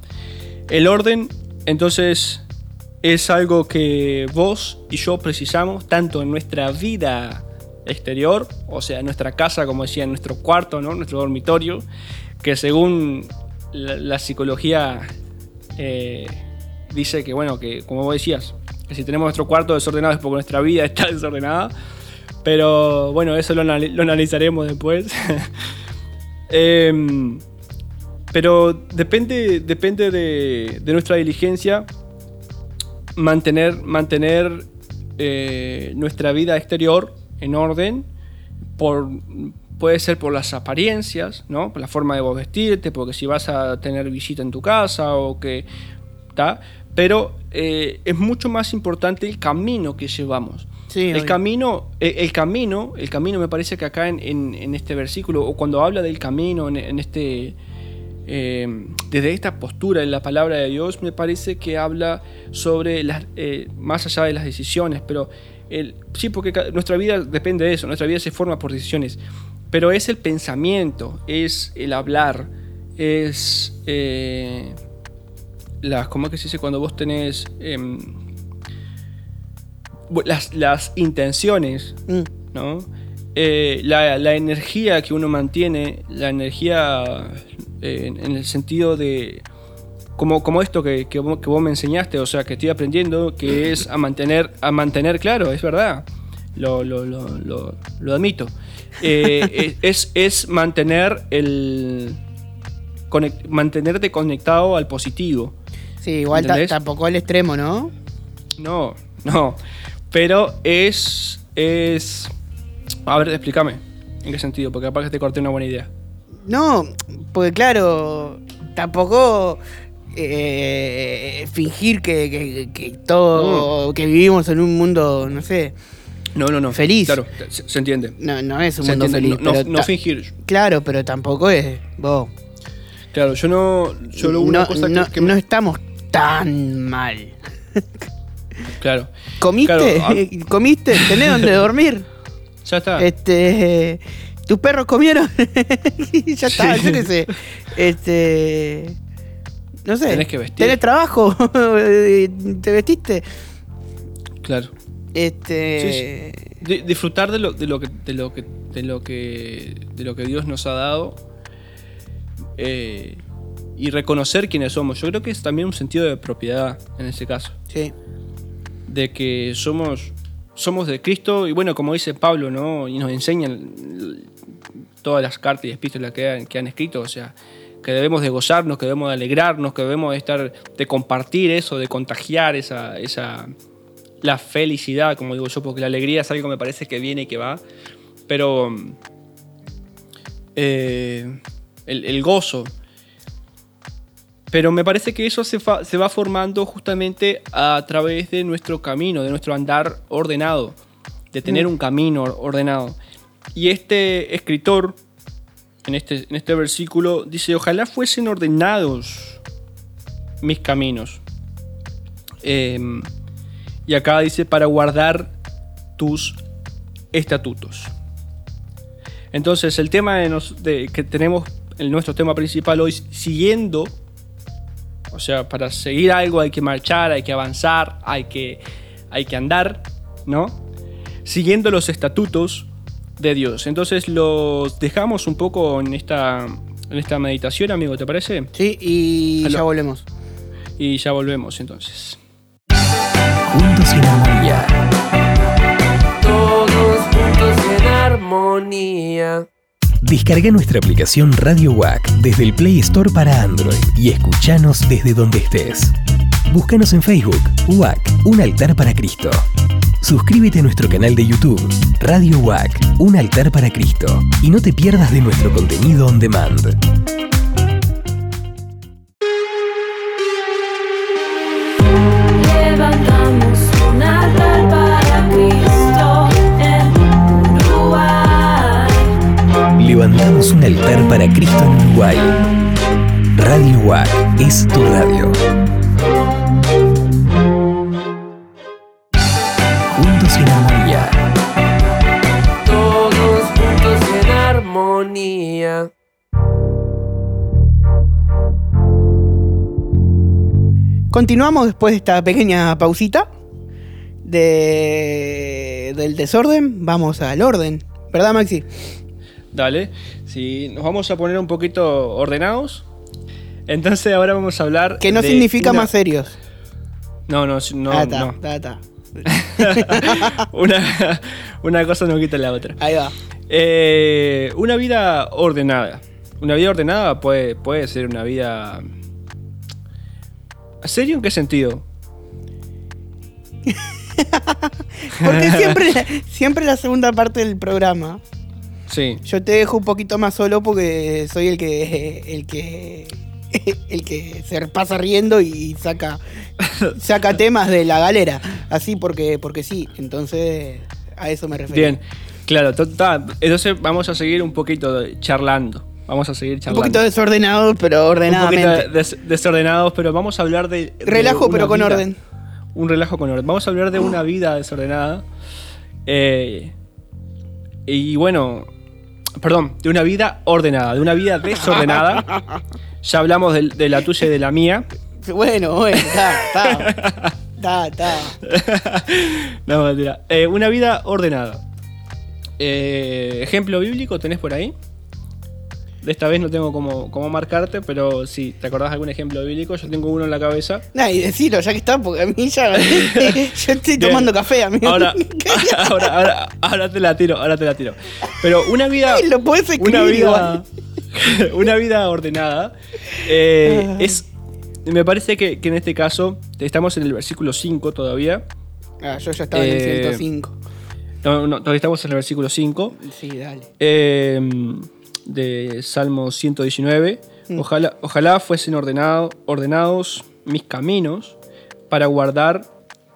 El orden, entonces, es algo que vos y yo precisamos tanto en nuestra vida exterior, o sea, en nuestra casa, como decía, en nuestro cuarto, ¿no? nuestro dormitorio, que según la, la psicología eh, dice que, bueno, que como vos decías, si tenemos nuestro cuarto desordenado es porque nuestra vida está <laughs> desordenada. Pero bueno, eso lo, anali- lo analizaremos después. <laughs> Em, pero depende, depende de, nuestra diligencia mantener, mantener eh, nuestra vida exterior en orden. Por, puede ser por las apariencias, ¿no? Por la forma de vos vestirte, porque si vas a tener visita en tu casa o que. Pero eh, es mucho más importante el camino que llevamos. Sí, el camino, el, el camino, el camino me parece que acá en, en- en este versículo, o cuando habla del camino, en, en este. eh, desde esta postura en la palabra de Dios, me parece que habla sobre las, eh, más allá de las decisiones, pero el, sí, porque nuestra vida depende de eso, nuestra vida se forma por decisiones, pero es el pensamiento, es el hablar, es eh, las, ¿cómo es que se dice cuando vos tenés em, las, las intenciones, Mm. ¿no? Eh, la, la energía que uno mantiene, la energía eh, en, en el sentido de. Como, como esto que, que vos, que vos me enseñaste, o sea, que estoy aprendiendo, que es a mantener, a mantener claro, es verdad. Lo, lo, lo, lo- admito. Eh, <laughs> es, es mantener el. conec- mantenerte conectado al positivo. Sí, igual tampoco al extremo, ¿no? No, no. Pero es. es. A ver, explícame. ¿En qué sentido? Porque capaz que te corté una buena idea. No, porque claro, tampoco eh, fingir que, que- que todo, que vivimos en un mundo, no sé, No, no, no. Feliz. Claro, se, se entiende. no, no es un Se mundo entiende. feliz. No, no- no fingir. Claro, pero tampoco es, vos, Claro, yo no. Solo una no, cosa que- que, me- no estamos tan mal. Claro. ¿Comiste? Claro, ah. <laughs> ¿Comiste? ¿Tenés donde dormir? <laughs> Ya está. Este. ¿Tus perros comieron? <laughs> ya está, sé. Este. No sé. Tenés que vestir. ¿Tenés trabajo? ¿Te vestiste? Claro. Este. Di- disfrutar de lo, de lo que. de lo que. de lo que. de lo que Dios nos ha dado. eh, y reconocer quiénes somos. Yo creo que es también un sentido de propiedad en ese caso. Sí. de que somos somos de Cristo y bueno como dice Pablo no y nos enseñan todas las cartas y epístolas que han, que han escrito o sea que debemos de gozarnos que debemos de alegrarnos que debemos de estar de compartir eso de contagiar esa esa la felicidad como digo yo porque la alegría es algo que me parece que viene y que va pero eh, el, el gozo pero me parece que eso se, va formando justamente a través de nuestro camino, de nuestro andar ordenado, de tener un camino or- ordenado. Y este escritor, en este, en este versículo, dice, ojalá fuesen ordenados mis caminos. Em, y acá dice, para guardar tus estatutos. Entonces, el tema de nos- de- que tenemos, el, nuestro tema principal hoy, siguiendo o sea, para seguir algo hay que marchar, hay que avanzar, hay que, hay que andar, ¿no? Siguiendo los estatutos de Dios. Entonces los dejamos un poco en esta, en esta meditación, amigo, ¿te parece? Sí, y Aló. ya volvemos. Y ya volvemos entonces. Juntos en armonía. Todos juntos en armonía. Descarga nuestra aplicación Radio WAC desde el Play Store para Android y escuchanos desde donde estés. Búscanos en Facebook, WAC, un altar para Cristo. Suscríbete a nuestro canal de YouTube, Radio WAC, un altar para Cristo, y no te pierdas de nuestro contenido on demand. Un altar para Cristo en Uruguay. Radio WAC es tu radio. Juntos en armonía. Todos juntos en armonía. Continuamos después de esta pequeña pausita de, del desorden. Vamos al orden. ¿Verdad, Maxi? Dale, si nos vamos a poner un poquito ordenados, entonces ahora vamos a hablar... Que no de significa una- más serios. No, no, no. ah, está, no. <laughs> una, una cosa no quita la otra. Ahí va. Eh, una vida ordenada. Una vida ordenada puede, puede ser una vida. ¿Serio en qué sentido? <laughs> Porque siempre, siempre la segunda parte del programa Sí. yo te dejo un poquito más solo porque soy el que el que <laughs> el que se pasa riendo y saca <laughs> saca temas de la galera, así porque porque sí, entonces a eso me refiero. Bien. Claro, entonces vamos a seguir un poquito charlando. Vamos a seguir Un charlando. poquito desordenado, pero Un ordenadamente. poquito des- desordenados, pero vamos a hablar de. Relajo, pero con vida- orden. Un relajo con orden. Vamos a hablar de una vida desordenada. Eh, y bueno, perdón, de una vida ordenada, de una vida desordenada. <laughs> ya hablamos de, de la tuya y de la mía. Bueno, bueno, está, está. <laughs> Está, está. no, mentira. Eh, una vida ordenada. Eh, ejemplo bíblico, ¿tenés por ahí? De esta vez no tengo como, como marcarte, pero si te acordás de algún ejemplo bíblico, yo tengo uno en la cabeza. Nah, y decilo, ya que está, porque a mí ya. <laughs> yo estoy Bien. tomando café, amigo. Ahora, <laughs> <laughs> ahora, ahora, ahora te la tiro, ahora te la tiro. Pero una vida. Lo podés escribir una vida. una vida ordenada. eh, Ah. es. Me parece que, que en este caso. Estamos en el versículo 5 todavía. Ah, yo ya estaba en el Eh, 105. No, no, todavía estamos en el versículo 5. Sí, dale. eh, de Salmo 119. Mm. Ojalá, ojalá fuesen ordenado- ordenados mis caminos para guardar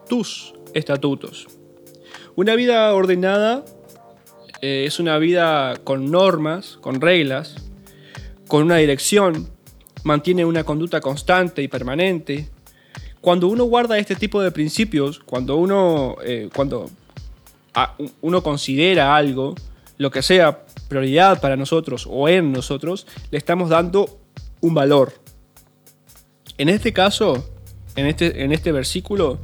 tus estatutos. Una vida ordenada eh, es una vida con normas, con reglas, con una dirección, mantiene una conducta constante y permanente. Cuando uno guarda este tipo de principios, cuando uno, eh, cuando a- uno considera algo, lo que sea prioridad para nosotros o en nosotros, le estamos dando un valor. En este caso, en este, en este versículo,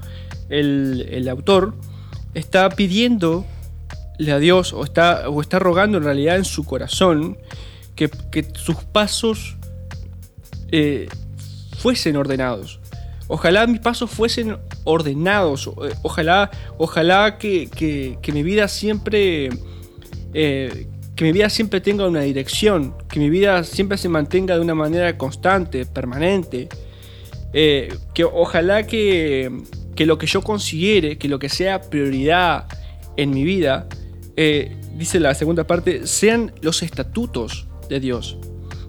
el, el autor está pidiéndole a Dios o está, o está rogando en realidad en su corazón que, que sus pasos eh, fuesen ordenados. Ojalá mis pasos fuesen ordenados. eh, Ojalá, ojalá que, que- que mi vida siempre. eh, que mi vida siempre tenga una dirección. Que mi vida siempre se mantenga de una manera constante, permanente. Eh, que ojalá que, que lo que yo considere, que lo que sea prioridad en mi vida, eh, dice la segunda parte, sean los estatutos de Dios.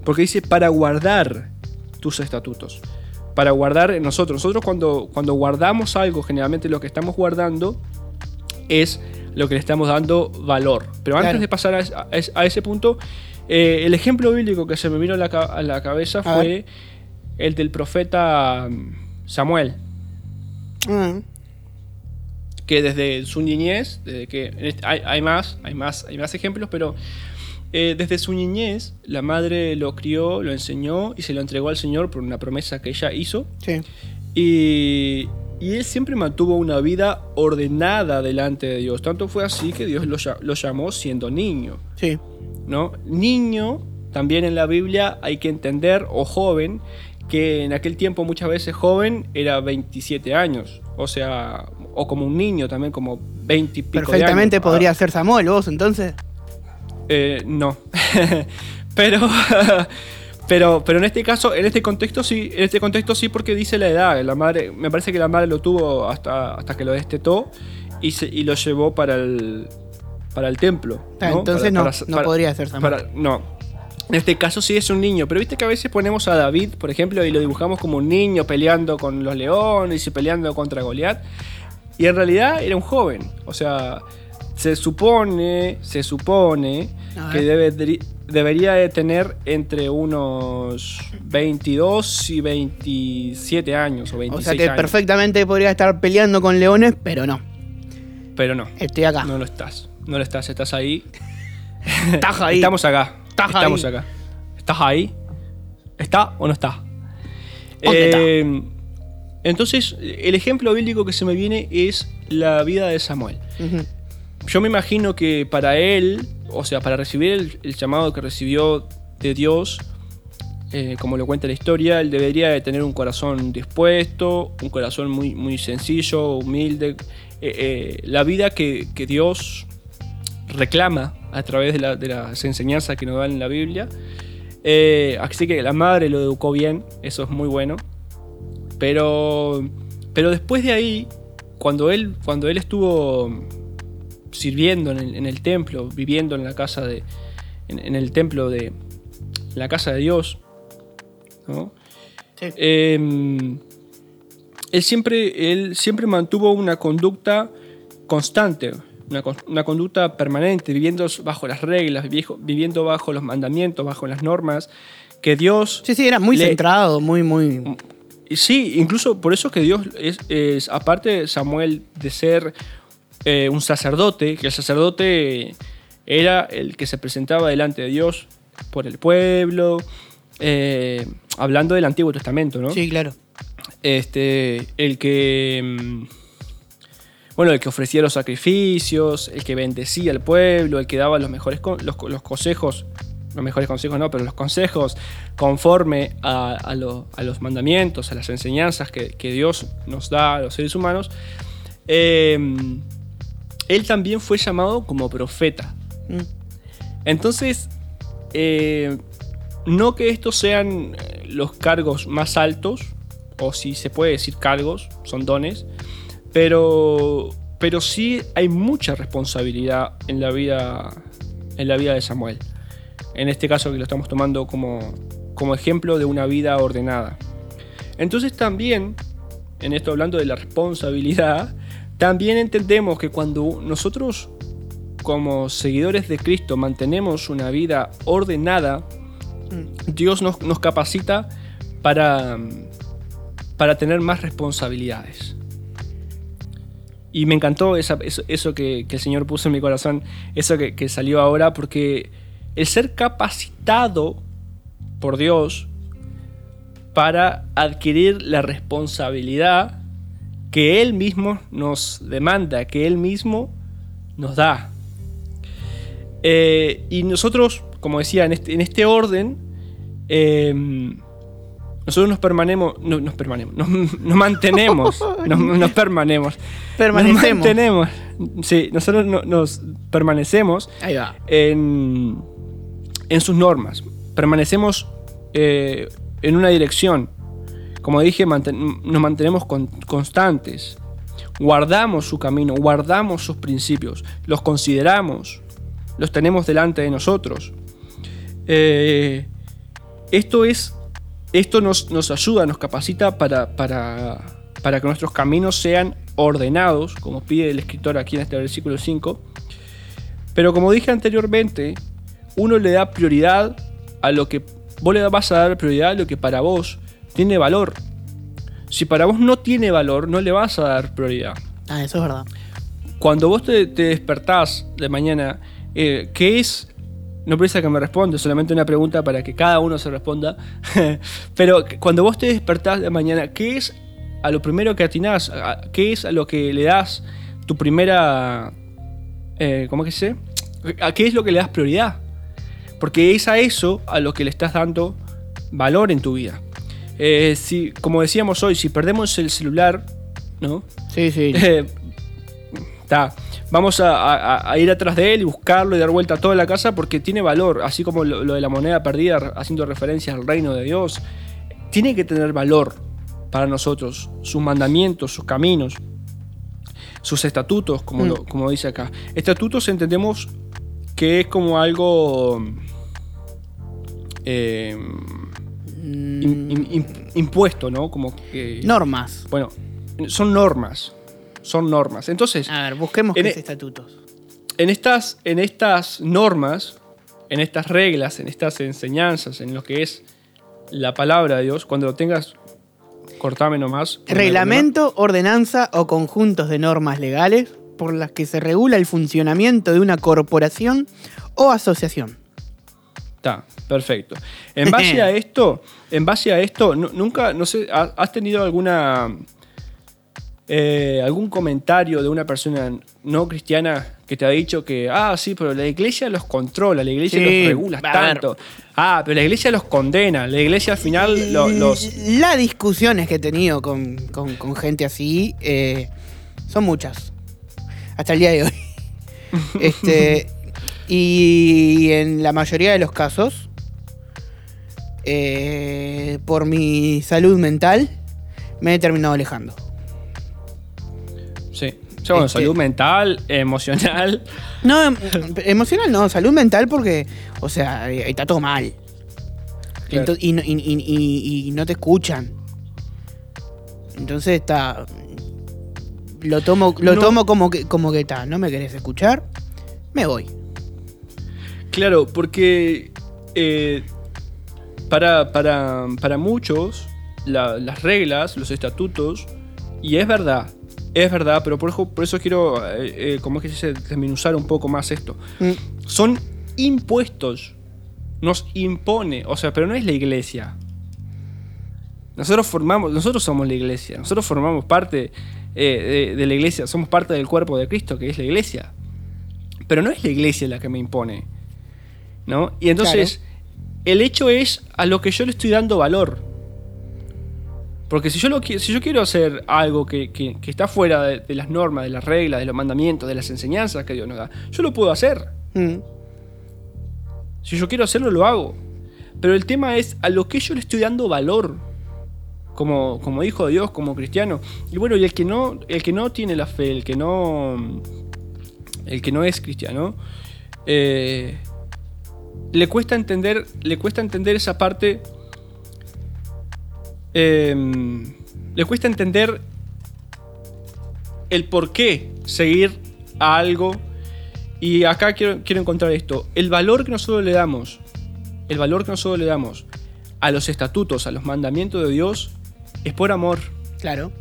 Porque dice, para guardar tus estatutos. Para guardar nosotros. Nosotros cuando, cuando guardamos algo, generalmente lo que estamos guardando es lo que le estamos dando valor. Pero antes Claro. de pasar a, es- a es- a ese punto, eh, el ejemplo bíblico que se me vino a la, ca- a la cabeza fue el del profeta mm, Samuel. Ah, que desde su niñez, desde que este- hay, hay más, hay más, hay más ejemplos, pero eh, desde su niñez la madre lo crió, lo enseñó y se lo entregó al Señor por una promesa que ella hizo. sí. Y, y él siempre mantuvo una vida ordenada delante de Dios. Tanto fue así que Dios lo, lla- lo llamó siendo niño. Sí. ¿no? Niño, también en la Biblia hay que entender, o joven, que en aquel tiempo muchas veces joven era 27 años. O sea, o como un niño también, como 20 y pico de Perfectamente años. podría Ah, ser Samuel, vos entonces. eh, no. <laughs> pero, <laughs> pero, pero en este caso, en este contexto sí, en este contexto sí porque dice la edad. La madre, me parece que la madre lo tuvo hasta, hasta que lo destetó y, se, y lo llevó para el, para el templo. Ah, ¿no? entonces Para- no, para- no para- podría ser Samuel. para- no. En este caso sí es un niño, pero viste que a veces ponemos a David, por ejemplo, y lo dibujamos como un niño peleando con los leones y peleando contra Goliat. Y en realidad era un joven. O sea, se supone, se supone que debe- debería de tener entre unos 22 y 27 años o 26 O sea que años. perfectamente podría estar peleando con leones, pero no. Pero no, Estoy acá. no lo estás. No lo estás, estás ahí. <laughs> Estás ahí. Estamos acá. Estás Estamos ahí. acá. ¿Estás ahí? ¿Está o no está? ¿Dónde está? Eh, Entonces, el ejemplo bíblico que se me viene es la vida de Samuel. Ujú. Yo me imagino que para él, o sea, para recibir el, llamado que recibió de Dios, eh, como lo cuenta la historia, él debería de tener un corazón dispuesto, un corazón muy, muy sencillo, humilde. eh, eh, la vida que, que Dios reclama a través de, de las enseñanzas que nos dan en la Biblia. Así que la madre lo educó bien, eso es muy bueno. Pero, pero después de ahí, cuando él, cuando él estuvo sirviendo en el, en el templo, viviendo en la casa de, en, en el templo de, la casa de Dios, ¿no? Sí. Eh, él, siempre, él siempre mantuvo una conducta constante, una, una conducta permanente, viviendo bajo las reglas, viviendo bajo los mandamientos, bajo las normas que Dios Sí, sí, era muy Le- centrado, muy, muy. y Sí, incluso por eso que Dios es, es- aparte de Samuel de ser eh, un sacerdote, que el sacerdote era el que se presentaba delante de Dios por el pueblo, eh, hablando del Antiguo Testamento, ¿no? Sí, claro. Este, el que. mm, Bueno, el que ofrecía los sacrificios, el que bendecía al pueblo, el que daba los mejores los, los consejos, los mejores consejos no, pero los consejos conforme a, a lo- a los mandamientos, a las enseñanzas que, que Dios nos da a los seres humanos. eh, él también fue llamado como profeta. Mm. Entonces, eh, no que estos sean los cargos más altos, o si se puede decir cargos, son dones, pero, pero sí hay mucha responsabilidad en la vida, en la vida de Samuel. En este caso que lo estamos tomando como, como ejemplo de una vida ordenada. Entonces también, en esto hablando de la responsabilidad, también entendemos que cuando nosotros como seguidores de Cristo mantenemos una vida ordenada, Dios nos, nos capacita para, para tener más responsabilidades. Y me encantó esa- eso, eso que, que el Señor puso en mi corazón, eso que, que salió ahora, porque el ser capacitado por Dios para adquirir la responsabilidad que Él mismo nos demanda, que Él mismo nos da. Eh, y nosotros, como decía, en este, en este orden, eh, nosotros nos permanemos, no, nos permanemos, <laughs> nos, nos mantenemos, <laughs> nos, nos permanemos. Permanecemos. Nos mantenemos. Sí, nosotros no- nos permanecemos Ahí va. en, en sus normas. Permanecemos eh, en una dirección. Como dije, nos mantenemos con- constantes. Guardamos su camino, guardamos sus principios, los consideramos, los tenemos delante de nosotros. Eh, esto es. Esto nos, nos ayuda, nos capacita para, para, para que nuestros caminos sean ordenados, como pide el escritor aquí en este versículo 5. Pero como dije anteriormente, uno le da prioridad a lo que vos le vas a dar prioridad a lo que para vos tiene valor. Si para vos no tiene valor, no le vas a dar prioridad. Ah, eso es verdad. Cuando vos te, te despertás de mañana, eh, ¿qué es? No precisa que me responda, solamente una pregunta para que cada uno se responda. <laughs> Pero cuando vos te despertás de mañana, ¿qué es a lo primero que atinás? ¿A- ¿Qué es a lo que le das tu primera... eh, ¿Cómo que sé? ¿A qué es lo que le das prioridad? Porque es a eso a lo que le estás dando valor en tu vida. Eh, si, como decíamos hoy, si perdemos el celular, ¿no? Sí, sí. <laughs> Eh, ta, vamos a, a- a ir atrás de él y buscarlo y dar vuelta a toda la casa porque tiene valor, así como lo, lo de la moneda perdida, haciendo referencia al reino de Dios. Tiene que tener valor para nosotros, sus mandamientos, sus caminos, sus estatutos, como, Mm. lo- como dice acá. Estatutos entendemos que es como algo... eh, Mm, im- im- im- impuesto, ¿no? Como que... normas. Bueno, son normas. Son normas. Entonces, A ver, busquemos En qué e- es estatutos. en estas, en estas normas, en estas reglas, en estas enseñanzas, en lo que es la palabra de Dios, cuando lo tengas, cortame nomás. Reglamento, ordenanza o conjuntos de normas legales por las que se regula el funcionamiento de una corporación o asociación. Está, perfecto. En base a <laughs> esto, en base a esto, nu- nunca, no sé, ha- ¿has tenido alguna eh, algún comentario de una persona no cristiana que te ha dicho que, ah, sí, pero la iglesia los controla, la iglesia Sí, los regula tanto. Ah, pero la iglesia los condena, la iglesia al final lo- los... Las discusiones que he tenido con, con- con gente así eh, son muchas. Hasta el día de hoy. <laughs> este, y en la mayoría de los casos, eh, por mi salud mental, me he terminado alejando. Sí. Bueno, Este- salud mental, emocional. No, em- <laughs> emocional no, salud mental porque, o sea, eh, está todo mal. Claro. Y, no- y- y- y- y no te escuchan. Entonces está. Lo tomo, lo No. tomo como que como que está. No me querés escuchar, me voy. Claro, porque eh, para, para, para muchos la- las reglas, los estatutos, y es verdad, es verdad, pero por eso, por eso quiero, eh, eh, como es que se dice, desmenuzar un poco más esto. Mm, Son impuestos, nos impone, o sea, pero no es la iglesia. Nosotros formamos, nosotros somos la iglesia, nosotros formamos parte eh, de, de la iglesia, somos parte del cuerpo de Cristo, que es la iglesia. Pero no es la iglesia la que me impone. ¿No? Y entonces, el hecho es a lo que yo le estoy dando valor. Porque si yo, lo, si yo quiero hacer algo que, que- que está fuera de, de las normas, de las reglas, de los mandamientos, de las enseñanzas que Dios nos da, yo lo puedo hacer. mm. Si yo quiero hacerlo, lo hago. Pero el tema es a lo que yo le estoy dando valor. Como, como hijo de Dios, como cristiano. Y bueno, y el que no, el que no tiene la fe, el que no. El que no es cristiano. eh, le cuesta entender. Le cuesta entender esa parte. eh, le cuesta entender el por qué seguir a algo y acá quiero, quiero encontrar esto. El valor que nosotros le damos, el valor que nosotros le damos a los estatutos, a los mandamientos de Dios, es por amor. Claro.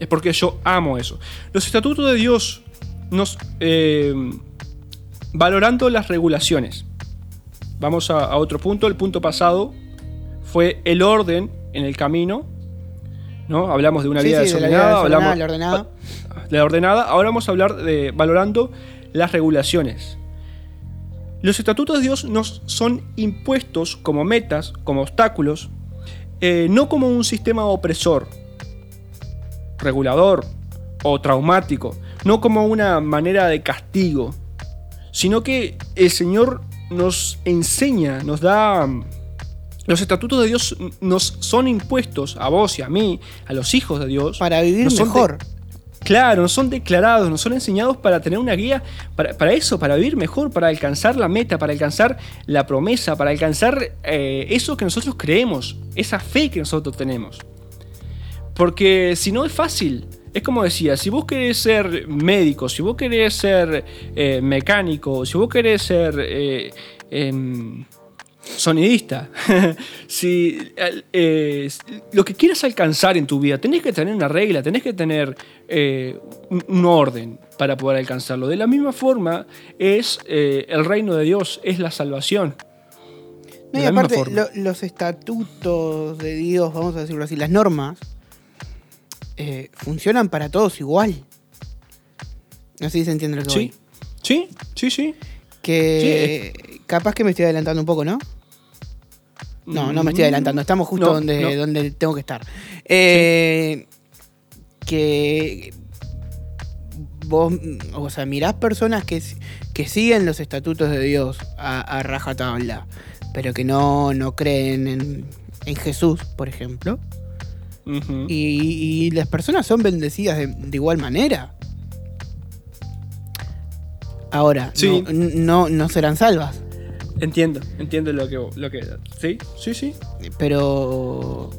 Es porque yo amo eso. Los estatutos de Dios nos... eh, valorando las regulaciones. Vamos a, a otro punto. El punto pasado fue el orden en el camino. ¿no? Hablamos de una Sí, vida sí, de la desordenada. vida desordenada, hablamos, la ordenada. de la ordenada. Ahora vamos a hablar de valorando las regulaciones. Los estatutos de Dios nos son impuestos como metas, como obstáculos, eh, no como un sistema opresor, regulador o traumático, no como una manera de castigo, sino que el Señor nos enseña, nos da... Los estatutos de Dios nos son impuestos a vos y a mí, a los hijos de Dios. Para vivir de- mejor. Claro, nos son declarados, nos son enseñados para tener una guía, para, para eso, para vivir mejor, para alcanzar la meta, para alcanzar la promesa, para alcanzar eh, eso que nosotros creemos, esa fe que nosotros tenemos. Porque si no es fácil, es como decía, si vos querés ser médico, si vos querés ser eh, mecánico, si vos querés ser eh, em, sonidista, <laughs> si eh, lo que quieras alcanzar en tu vida, tenés que tener una regla, tenés que tener un, un orden para poder alcanzarlo. De la misma forma es el reino de Dios, es la salvación. No, y aparte, lo- los estatutos de Dios, vamos a decirlo así, las normas, eh, funcionan para todos igual. No sé si se entiende lo que Sí, voy. sí, sí, sí. Que capaz que me estoy adelantando un poco, ¿no? No, no me estoy adelantando. Estamos justo. No, donde, no. donde tengo que estar. Eh, Que vos, o sea, mirás personas que, que siguen los estatutos de Dios a, a rajatabla, pero que no, no creen en, en Jesús, por ejemplo. Y, y las personas son bendecidas de, de igual manera. Ahora, Sí. no, no, no serán salvas. Entiendo, entiendo lo que, lo que... Sí, sí, sí. Pero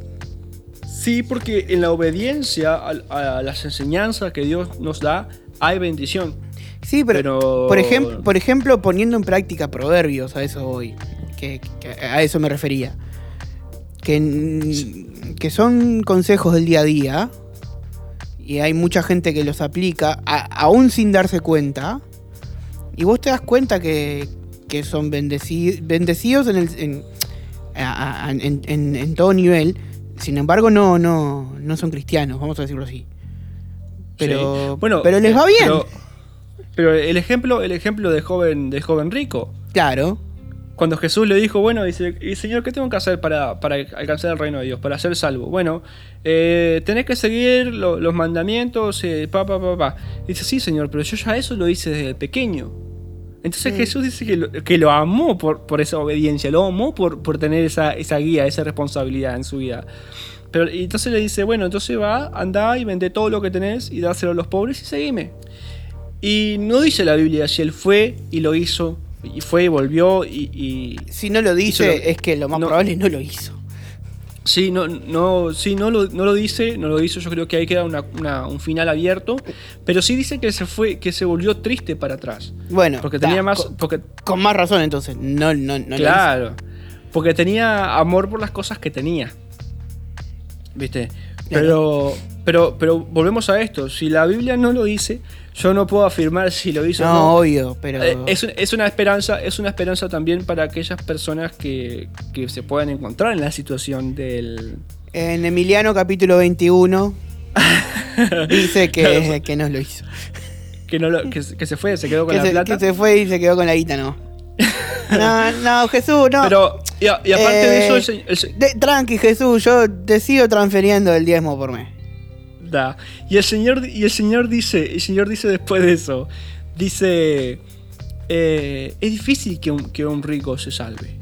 Sí, porque en la obediencia a, a las enseñanzas que Dios nos da, hay bendición. Sí, pero, Pero- Por, ejemplo, por ejemplo, poniendo en práctica proverbios, a eso voy. Que, que a eso me refería. Que, que son consejos del día a día. Y hay mucha gente que los aplica, a- aún sin darse cuenta. Y vos te das cuenta que, que son bendeci- bendecidos en, el, en, a- a- en- en- todo nivel. Sin embargo, no, no, no son cristianos, vamos a decirlo así. Pero, Sí. Bueno, pero les eh, va bien. Pero, pero el ejemplo, el ejemplo de joven, de joven rico. Claro. Cuando Jesús le dijo, bueno, dice, "Y, Señor, ¿qué tengo que hacer para, para alcanzar el reino de Dios, para ser salvo? Bueno, eh, tenés que seguir lo- los mandamientos, eh, pa, pa, pa, pa. Dice, sí, Señor, pero yo ya eso lo hice desde pequeño. Entonces. Jesús dice que lo, que lo amó por, por esa obediencia, lo amó por, por tener esa, esa guía, esa responsabilidad en su vida. Pero y entonces le dice, bueno, entonces va, anda y vende todo lo que tenés y dáselo a los pobres y seguime. Y no dice la Biblia si él fue y lo hizo, y fue y volvió y... y- Si no lo dice, lo- es que lo más no. probable es no lo hizo. Sí, no, no, sí, no lo, no lo dice, no lo hizo, yo creo que ahí queda una- una- un final abierto, pero sí dice que se fue, que se volvió triste para atrás. Bueno, Porque ta, tenía más. Con, Porque, con más razón, entonces. No, no, no lo claro. Porque tenía amor por las cosas que tenía. ¿Viste? Pero, pero, pero volvemos a esto. Si la Biblia no lo dice, yo no puedo afirmar si lo hizo hizo. o No, no. obvio, pero. Eh, es, es una esperanza, es una esperanza también para aquellas personas que, que se puedan encontrar en la situación del. En Emiliano capítulo 21 <laughs> dice que, que no lo hizo. Que, no lo- que, se- que se fue, se quedó con la se, plata. que se fue y se quedó con la guita, no. <laughs> No, no, Jesús, no. Pero, y, a- y aparte de Eh, eso, el, el de- tranqui, Jesús, yo te sigo transfiriendo el diezmo por mes. Da. Y el señor, y el señor dice, el señor dice después de eso, dice, eh, es difícil que un, que un rico se salve.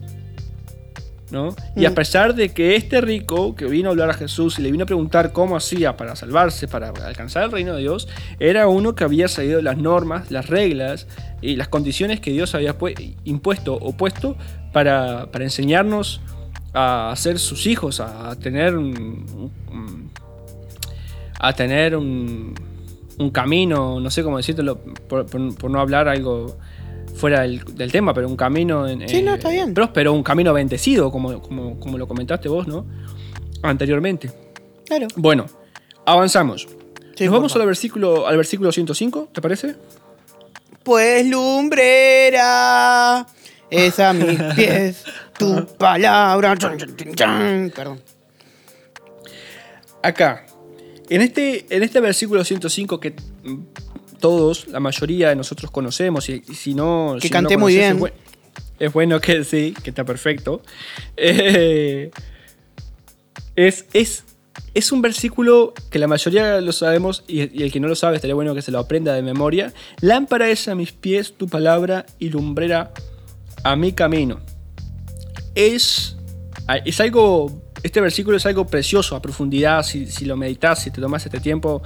¿No? Y a Mm. pesar de que este rico que vino a hablar a Jesús y le vino a preguntar cómo hacía para salvarse, para alcanzar el reino de Dios, era uno que había seguido las normas, las reglas y las condiciones que Dios había pu- impuesto o puesto para, para enseñarnos a ser sus hijos, a tener un- un- a tener un, un camino, no sé cómo decirlo, por, por- por no hablar algo fuera del, del tema, pero un camino en- Sí, no, eh, está bien. próspero, un camino bendecido, como, como, como lo comentaste vos, ¿no? Anteriormente. Claro. Bueno, avanzamos. Sí, Nos vamos al versículo, al versículo 105, ¿te parece? Pues lumbrera es a mis <laughs> pies tu palabra. Perdón. Acá, en este, en este versículo 105 que todos, la mayoría de nosotros conocemos, y, y si no... Que si no lo canté muy bien. Es, buen- es bueno que sí, que está perfecto. <laughs> Eh, es, es, es un versículo que la mayoría lo sabemos y, y el que no lo sabe estaría bueno que se lo aprenda de memoria. Lámpara es a mis pies tu palabra y lumbrera a mi camino. Es, es algo, este versículo es algo precioso a profundidad si, si lo meditas, si te tomas este tiempo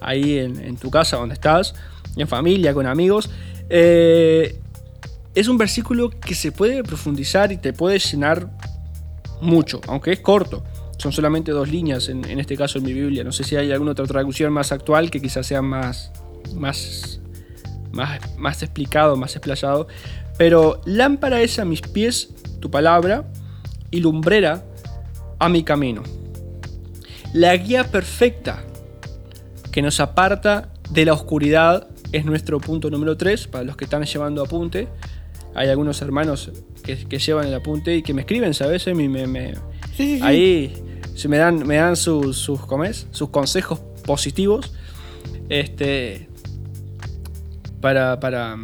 ahí en, tu casa donde estás, en familia, con amigos. Eh, es un versículo que se puede profundizar y te puede llenar mucho, aunque es corto. Son solamente dos líneas en, en este caso en mi Biblia. No sé si hay alguna otra traducción más actual que quizás sea más, más, más, más explicado, más explayado. Pero lámpara es a mis pies tu palabra y lumbrera a mi camino. La guía perfecta que nos aparta de la oscuridad es nuestro punto número 3, para los que están llevando apunte. Hay algunos hermanos que, que llevan el apunte y que me escriben, ¿sabes? Me, me- Sí, sí, sí. ahí me dan, me dan sus, sus, sus consejos positivos. Este. Para, para,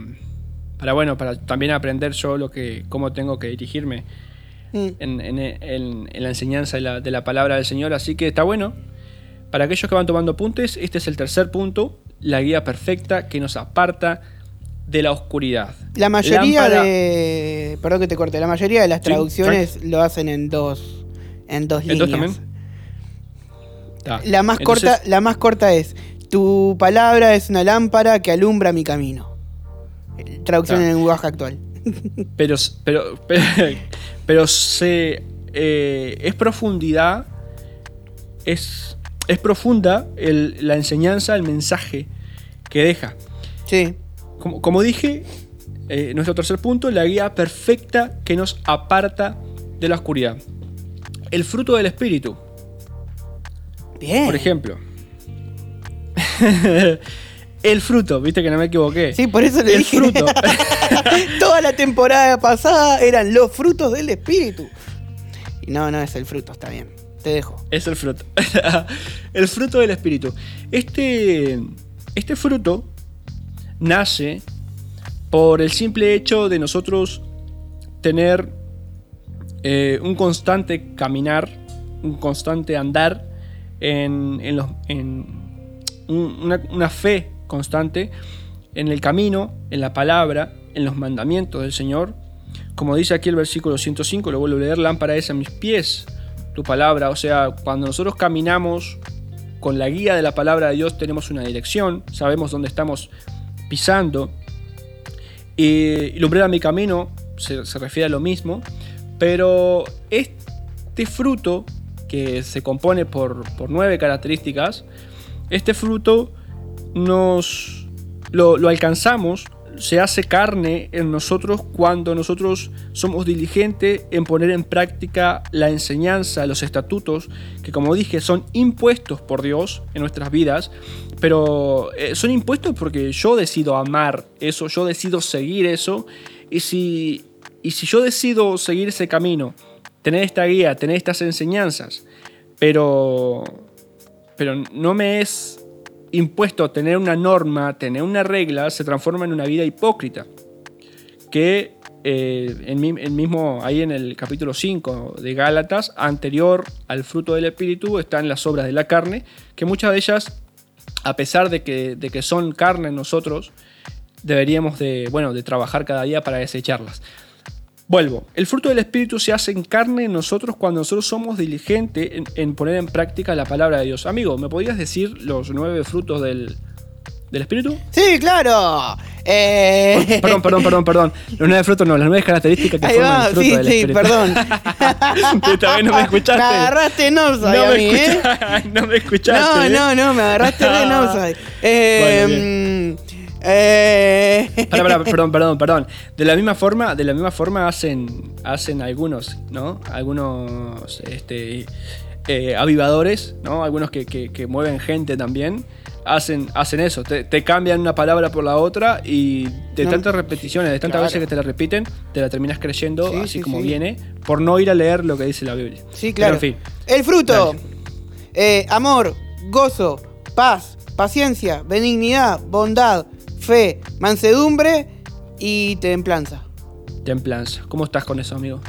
para, bueno, para también aprender yo lo que, cómo tengo que dirigirme Mm. en, en- en- en la enseñanza de la, de la palabra del Señor. Así que está bueno. Para aquellos que van tomando apuntes, este es el tercer punto, la guía perfecta que nos aparta de la oscuridad. La mayoría Lámpara- de. Perdón que te corte. La mayoría de las Sí, traducciones lo hacen en dos. En dos ¿En líneas. dos también? Ta. La más Entonces, corta, la más corta es. Tu palabra es una lámpara que alumbra mi camino. Traducción Ah. en lenguaje actual. <laughs> Pero, pero, pero, pero se, eh, es profundidad, es, es profunda el- la enseñanza, el mensaje que deja. Sí. Como, como dije, eh, nuestro tercer punto, la guía perfecta que nos aparta de la oscuridad. El fruto del espíritu, Bien. por ejemplo. <laughs> el fruto, viste que no me equivoqué. Sí, por eso le el dije. fruto. <laughs> Toda la temporada pasada eran los frutos del espíritu. Y no, no es el fruto, está bien. Dejo. Es el fruto. <laughs> el fruto del espíritu. Este, Este fruto nace por el simple hecho de nosotros tener eh, un constante caminar, un constante andar en, en los- en un- una, una fe constante en el camino, en la palabra, en los mandamientos del Señor. Como dice aquí el versículo 105, lo vuelvo a leer, lámpara es a mis pies tu palabra. O sea, cuando nosotros caminamos con la guía de la palabra de Dios tenemos una dirección, sabemos dónde estamos pisando. Y, y lumbrera mi camino se, refiere a lo mismo, pero este fruto que se compone por, por nueve características, este fruto nos lo alcanzamos, se hace carne en nosotros cuando nosotros somos diligentes en poner en práctica la enseñanza, los estatutos, que como dije son impuestos por Dios en nuestras vidas, pero eh, son impuestos porque yo decido amar eso, yo decido seguir eso, y si, y si yo decido seguir ese camino, tener esta guía, tener estas enseñanzas, pero, pero no me es impuesto tener una norma, tener una regla, se transforma en una vida hipócrita. Que eh, en, mi- en mismo ahí en el capítulo 5 de Gálatas, anterior al fruto del Espíritu, están las obras de la carne, que muchas de ellas, a pesar de que, de que son carne en nosotros, deberíamos de, bueno, de trabajar cada día para desecharlas. Vuelvo, el fruto del Espíritu se hace en carne en nosotros cuando nosotros somos diligentes en, en poner en práctica la palabra de Dios. Amigo, ¿me podrías decir los nueve frutos del, del Espíritu? Sí, claro. Eh, Perdón, perdón, perdón, perdón. Los nueve frutos no, las nueve características que Ahí forman va, el fruto sí, del sí, Espíritu. perdón. <laughs> Esta vez no me escuchaste. Me agarraste en offside no, a me mí, ¿eh? <laughs> no me escuchaste. No, ¿eh? no, no, me agarraste en <laughs> offside. Eh, Bueno, eh, Pará, pará, <laughs> perdón, perdón, perdón. De la misma forma, de la misma forma hacen, hacen algunos, ¿no? Algunos este, eh, avivadores, ¿no? Algunos que, que- que mueven gente también. Hacen, hacen eso, te, te cambian una palabra por la otra y de No, tantas repeticiones, de tantas claro. veces que te la repiten, te la terminas creyendo Sí, así sí, como sí. viene, por no ir a leer lo que dice la Biblia. Sí, Pero, claro. en fin, El fruto. Eh, amor, gozo, paz, paciencia, benignidad, bondad, fe, mansedumbre y templanza. templanza. ¿Cómo estás con eso, amigo?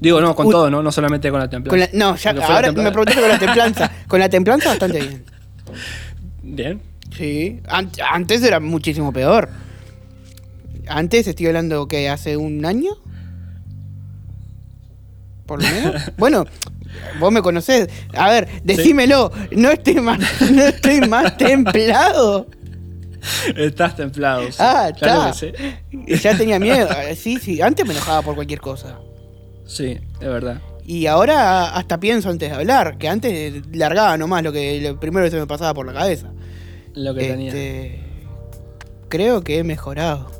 Digo, no, con todo, ¿no? No solamente con la templanza. Con la- no, ya, ahora me preguntaste con la templanza. <laughs> Con la templanza bastante bien. Bien. Sí, an- antes era muchísimo peor. Antes estoy hablando que hace un año. Por lo menos. <laughs> bueno, vos me conocés. A ver, decímelo. No estoy más, no estoy más <laughs> templado. <laughs> Estás templado. sí. Ah, está. que sé. <laughs> Ya tenía miedo. <laughs> Sí, sí. Antes me enojaba por cualquier cosa. Sí, es verdad. Y ahora hasta pienso antes de hablar. Que antes largaba nomás lo que lo primero que se me pasaba por la cabeza. Lo que tenía. Este, creo que he mejorado.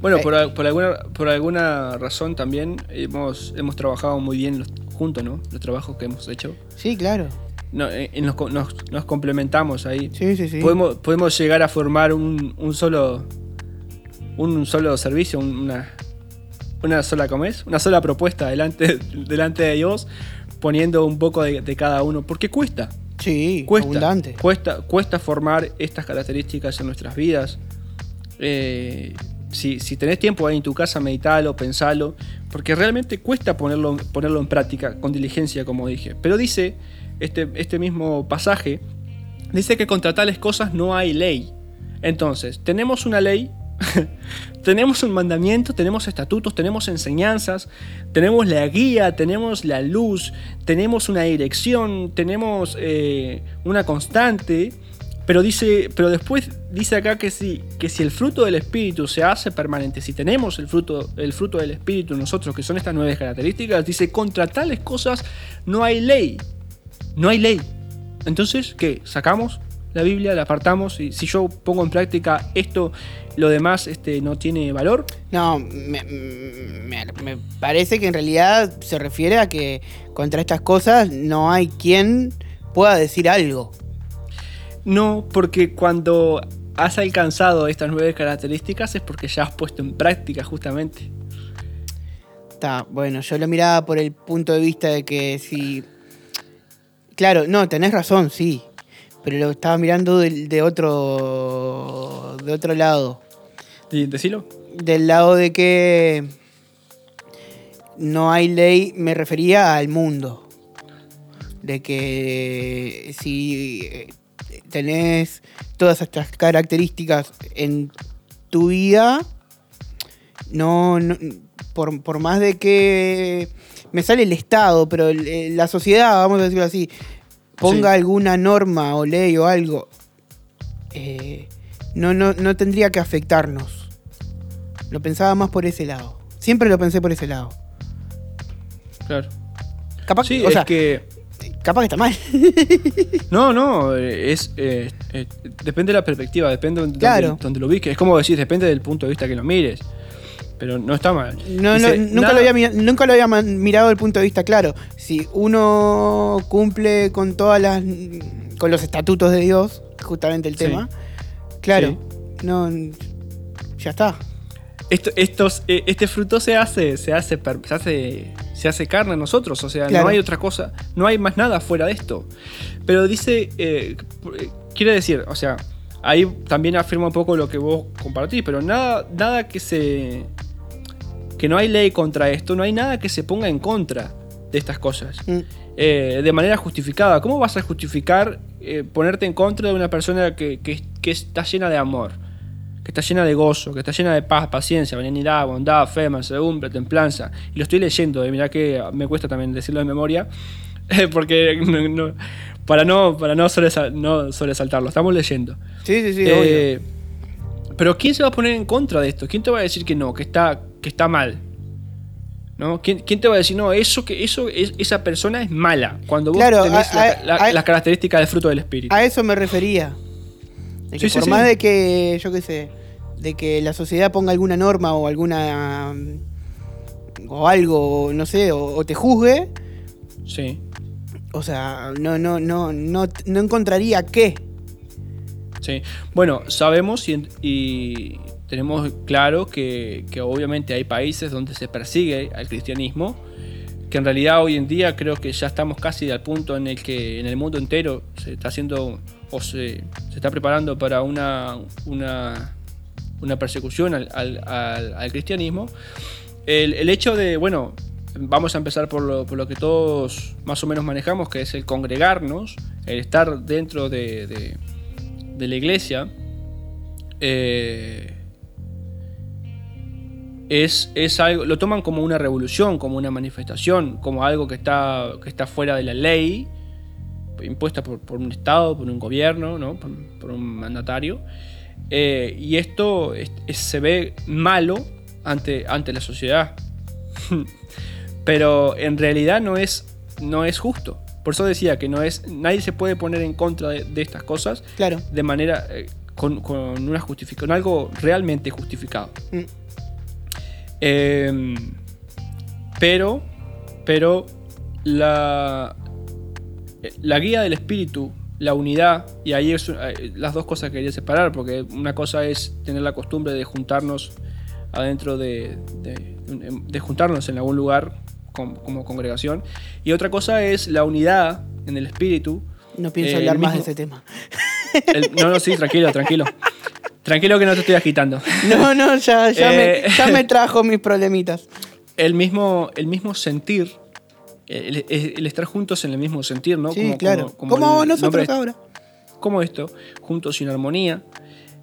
Bueno, Eh. por, al- por alguna, por alguna razón también hemos, hemos trabajado muy bien los- juntos, ¿no? Los trabajos que hemos hecho. Sí, claro. No, eh, nos, co- nos- complementamos ahí. Sí, sí, sí. Podemos, podemos llegar a formar un, un solo un solo servicio, un- una, una sola ¿cómo es? una sola propuesta delante, <laughs> delante de Dios, poniendo un poco de, de cada uno, porque cuesta. Sí, Cuesta, abundante. cuesta, cuesta formar estas características en nuestras vidas. Eh, si, si tenés tiempo ahí en tu casa, meditalo, pensalo, porque realmente cuesta ponerlo, ponerlo en práctica con diligencia, como dije. Pero dice este, este mismo pasaje, dice que contra tales cosas no hay ley. Entonces, tenemos una ley, <laughs> tenemos un mandamiento, tenemos estatutos, tenemos enseñanzas, tenemos la guía, tenemos la luz, tenemos una dirección, tenemos eh, una constante. Pero dice, pero después dice acá que si, que si el fruto del espíritu se hace permanente, si tenemos el fruto, el fruto del espíritu nosotros, que son estas nueve características, dice contra tales cosas no hay ley. No hay ley. Entonces, ¿qué? ¿Sacamos la Biblia, la apartamos? Y si yo pongo en práctica esto, lo demás este, no tiene valor. No, me, me- me parece que en realidad se refiere a que contra estas cosas no hay quien pueda decir algo. No, porque cuando has alcanzado estas nueve características es porque ya has puesto en práctica justamente. Está, bueno, yo lo miraba por el punto de vista de que si. Claro, no, tenés razón, sí. pero lo estaba mirando de, otro de otro lado. ¿Y- Decilo. Del lado de que no hay ley, me refería al mundo. De que si eh, tenés todas estas características en tu vida, no, no- por, por más de que me sale el Estado, pero el- eh, la sociedad, vamos a decirlo así, ponga Sí. alguna norma o ley o algo, eh, no, no, no tendría que afectarnos. Lo pensaba más por ese lado. Siempre lo pensé por ese lado. Claro. Capaz, Sí, o es sea, que. capaz que está mal. <laughs> No, no, eh, es. eh, eh, depende de la perspectiva, depende de donde, Claro. donde lo ubiques. Es como decir, depende del punto de vista que lo mires. Pero no está mal. No, no, Dice, nunca, nada- lo había, nunca lo había mirado desde el punto de vista claro. Si uno cumple con todas las con los estatutos de Dios, justamente el Sí. tema, claro, no ya está. Esto, estos, eh, este fruto se hace, se hace, se hace, se hace carne en nosotros, o sea, Claro. no hay otra cosa, no hay más nada fuera de esto. Pero dice, eh, eh, quiere decir, o sea, ahí también afirma un poco lo que vos compartís, pero nada, nada que se, que no hay ley contra esto, no hay nada que se ponga en contra de estas cosas. Mm. eh, de manera justificada. ¿Cómo vas a justificar eh, ponerte en contra de una persona que, que- que está llena de amor? Que está llena de gozo, que está llena de paz, paciencia, benignidad, bondad, fe, mansedumbre, templanza. Y lo estoy leyendo, eh, mirá que me cuesta también decirlo de memoria, <laughs> porque no- no- para no, para no, sobresal- no sobresaltarlo, estamos leyendo. Sí, sí, sí, Eh, pero ¿quién se va a poner en contra de esto? ¿Quién te va a decir que no, que está, que está mal? ¿No? ¿Quién, quién te va a decir, no, eso que eso es, esa persona es mala? Cuando vos Claro, tenés a- la- a- la- a- las características del fruto del espíritu. A eso me refería. De que Sí, sí, por sí. más de que, yo qué sé, de que la sociedad ponga alguna norma o alguna. o algo, no sé, o, o te juzgue, Sí. o sea, no, no, no, no, no encontraría qué. Sí. Bueno, sabemos y, tenemos claro que, que obviamente hay países donde se persigue al cristianismo, que en realidad hoy en día creo que ya estamos casi al punto en el que en el mundo entero se está haciendo o se, se está preparando para una, una, persecución al, al- al- cristianismo. El, el hecho de, bueno, vamos a empezar por lo, por lo que todos más o menos manejamos, que es el congregarnos, el estar dentro de, de- de la iglesia, eh, es, es algo, lo toman como una revolución, como una manifestación, como algo que está, que está fuera de la ley, impuesta por, por un Estado, por un gobierno, ¿no? por, un mandatario. Eh, y esto es- es- se ve malo ante, ante la sociedad. <laughs> Pero en realidad no es, no es justo. Por eso decía que no es, nadie se puede poner en contra de, de estas cosas Claro. de manera eh, con, con una con algo realmente justificado. Mm. Eh, pero, pero la, la guía del espíritu, la unidad, y ahí es eh, las dos cosas que quería separar, porque una cosa es tener la costumbre de juntarnos adentro de, de, de juntarnos en algún lugar com- como congregación, y otra cosa es la unidad en el espíritu. No pienso Eh, hablar más de ese tema. <laughs> el- no, no, sí, tranquilo, tranquilo. Tranquilo que no te estoy agitando. <laughs> No, no, ya, ya, Eh. me, ya me <laughs> trajo mis problemitas. el mismo, el mismo sentir, el, estar juntos en el mismo sentir, ¿no? Sí, claro. Como, nombre- nosotros ahora. Como esto, juntos sin armonía.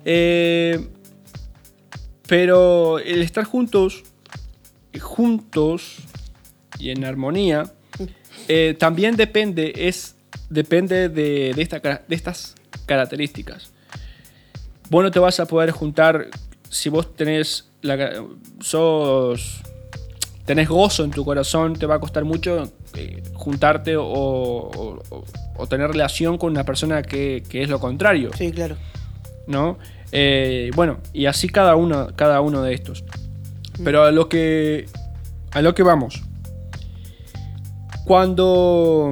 Eh, pero el estar juntos, juntos y en armonía, eh, también depende, es, depende de, de, esta cara- de estas características. Vos no te vas a poder juntar si vos tenés la, sos tenés gozo en tu corazón, te va a costar mucho eh, juntarte o, o- o- o tener relación con una persona que, que es lo contrario, Sí, claro. ¿no? Eh, bueno, y así cada uno, cada uno de estos. Pero a lo que, a lo que vamos. Cuando...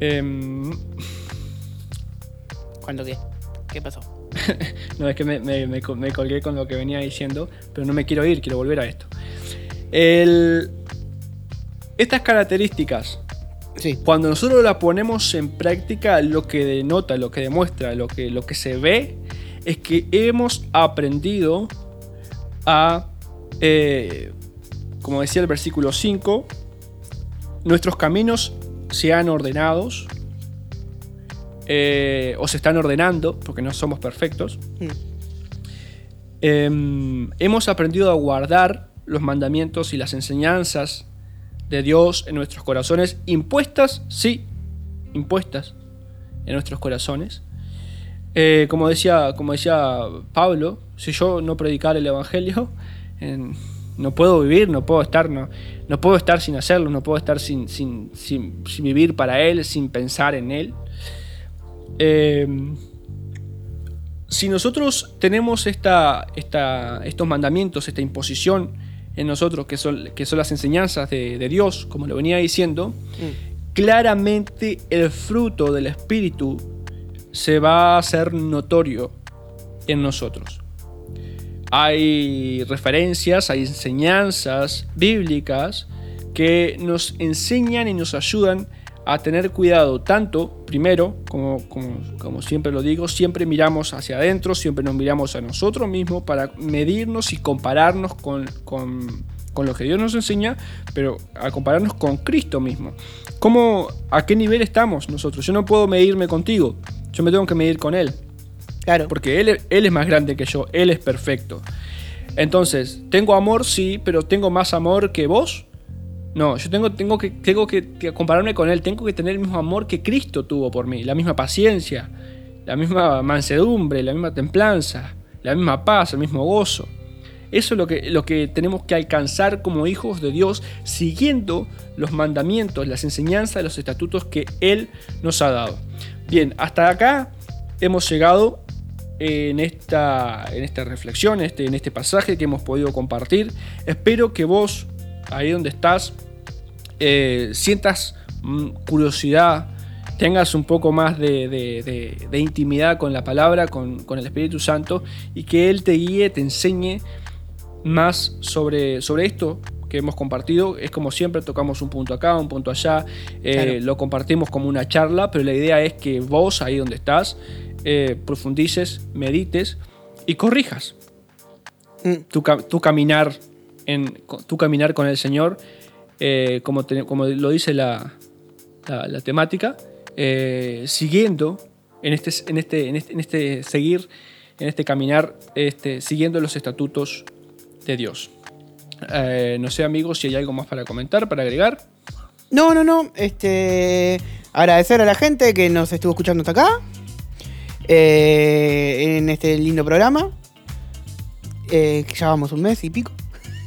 em, ¿Cuándo qué? ¿Qué pasó? <laughs> No, es que me, me- me col- me colgué con lo que venía diciendo, pero no me quiero ir, quiero volver a esto. El- estas características Sí. Cuando nosotros la ponemos en práctica, lo que denota, lo que demuestra, lo que, lo que se ve, es que hemos aprendido a, eh, como decía el versículo 5, nuestros caminos sean ordenados, eh, o se están ordenando, porque no somos perfectos. Mm. Em, hemos aprendido a guardar los mandamientos y las enseñanzas de Dios en nuestros corazones, impuestas, sí, impuestas en nuestros corazones. Eh, como, decía, como decía Pablo, si yo no predicar el Evangelio, <laughs> en- no puedo vivir, no puedo estar, no, no puedo estar sin hacerlo, no puedo estar sin, sin- sin- sin vivir para Él, sin pensar en Él. Eh, si nosotros tenemos esta, esta- estos mandamientos, esta imposición en nosotros, que son, que son las enseñanzas de, de Dios, como lo venía diciendo, claramente el fruto del Espíritu se va a hacer notorio en nosotros. Hay referencias, hay enseñanzas bíblicas que nos enseñan y nos ayudan a tener cuidado tanto, primero, como, como, siempre lo digo, siempre miramos hacia adentro, siempre nos miramos a nosotros mismos para medirnos y compararnos con, con- con lo que Dios nos enseña, pero a compararnos con Cristo mismo. ¿Cómo, ¿A qué nivel estamos nosotros? Yo no puedo medirme contigo, yo me tengo que medir con Él. Porque él, él es más grande que yo, Él es perfecto. Entonces, ¿tengo amor? Sí, pero ¿tengo más amor que vos? No, yo tengo, tengo, que, tengo que compararme con Él, tengo que tener el mismo amor que Cristo tuvo por mí, la misma paciencia, la misma mansedumbre, la misma templanza, la misma paz, el mismo gozo. Eso es lo que, lo que tenemos que alcanzar como hijos de Dios, siguiendo los mandamientos, las enseñanzas, los estatutos que Él nos ha dado. Bien, hasta acá hemos llegado en esta, en esta reflexión, este, en este pasaje que hemos podido compartir. Espero que vos, ahí donde estás, eh, sientas mm, curiosidad, tengas un poco más de, de- de- de intimidad con la palabra, con, con el Espíritu Santo, y que Él te guíe, te enseñe más sobre, sobre esto que hemos compartido. Es como siempre, tocamos un punto acá, un punto allá, eh, Claro. lo compartimos como una charla, pero la idea es que vos, ahí donde estás, eh, profundices, medites y corrijas Mm. tu, ca- tu caminar en tu caminar con el Señor, eh, como, te- como lo dice la, la- la temática, eh, siguiendo en este, en, este, en, este, en este seguir, en este caminar, este, siguiendo los estatutos de Dios. Eh, no sé, amigos, si hay algo más para comentar, para agregar. No, no, no. Este. Agradecer a la gente que nos estuvo escuchando hasta acá. Eh, en este lindo programa. eh, que ya vamos un mes y pico.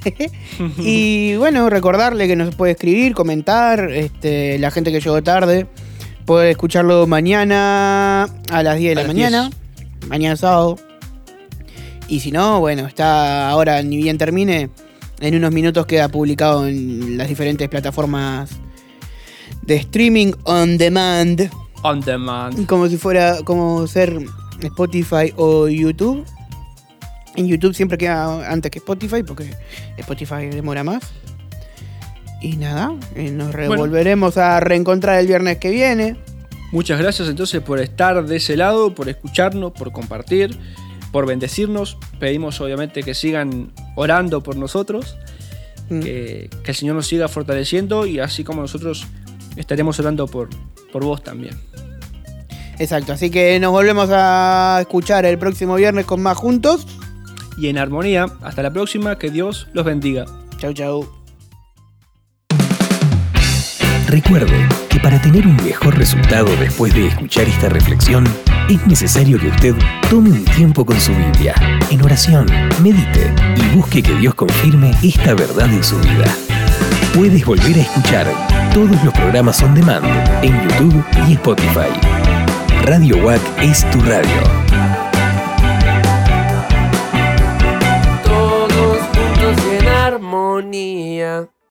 <laughs> y bueno, recordarle que nos puede escribir, comentar. Este, la gente que llegó tarde puede escucharlo mañana a las 10 de A la mañana. Mañana sábado. Y si no, bueno, está ahora ni bien termine. En unos minutos queda publicado en las diferentes plataformas de streaming on demand. On demand. Como si fuera como ser Spotify o YouTube. En YouTube siempre queda antes que Spotify porque Spotify demora más. Y nada, eh, nos revolveremos a reencontrar el viernes que viene. Muchas gracias entonces por estar de ese lado, por escucharnos, por compartir, por bendecirnos. Pedimos obviamente que sigan orando por nosotros, Mm. que, que el Señor nos siga fortaleciendo y así como nosotros estaremos orando por, por vos también. Exacto, así que nos volvemos a escuchar el próximo viernes con más juntos. Y en armonía, hasta la próxima, que Dios los bendiga. Chau, chau. Recuerde que para tener un mejor resultado después de escuchar esta reflexión, es necesario que usted tome un tiempo con su Biblia, en oración, medite y busque que Dios confirme esta verdad en su vida. Puedes volver a escuchar todos los programas son demand en YouTube y Spotify. Radio WAC es tu radio. Todos juntos en armonía.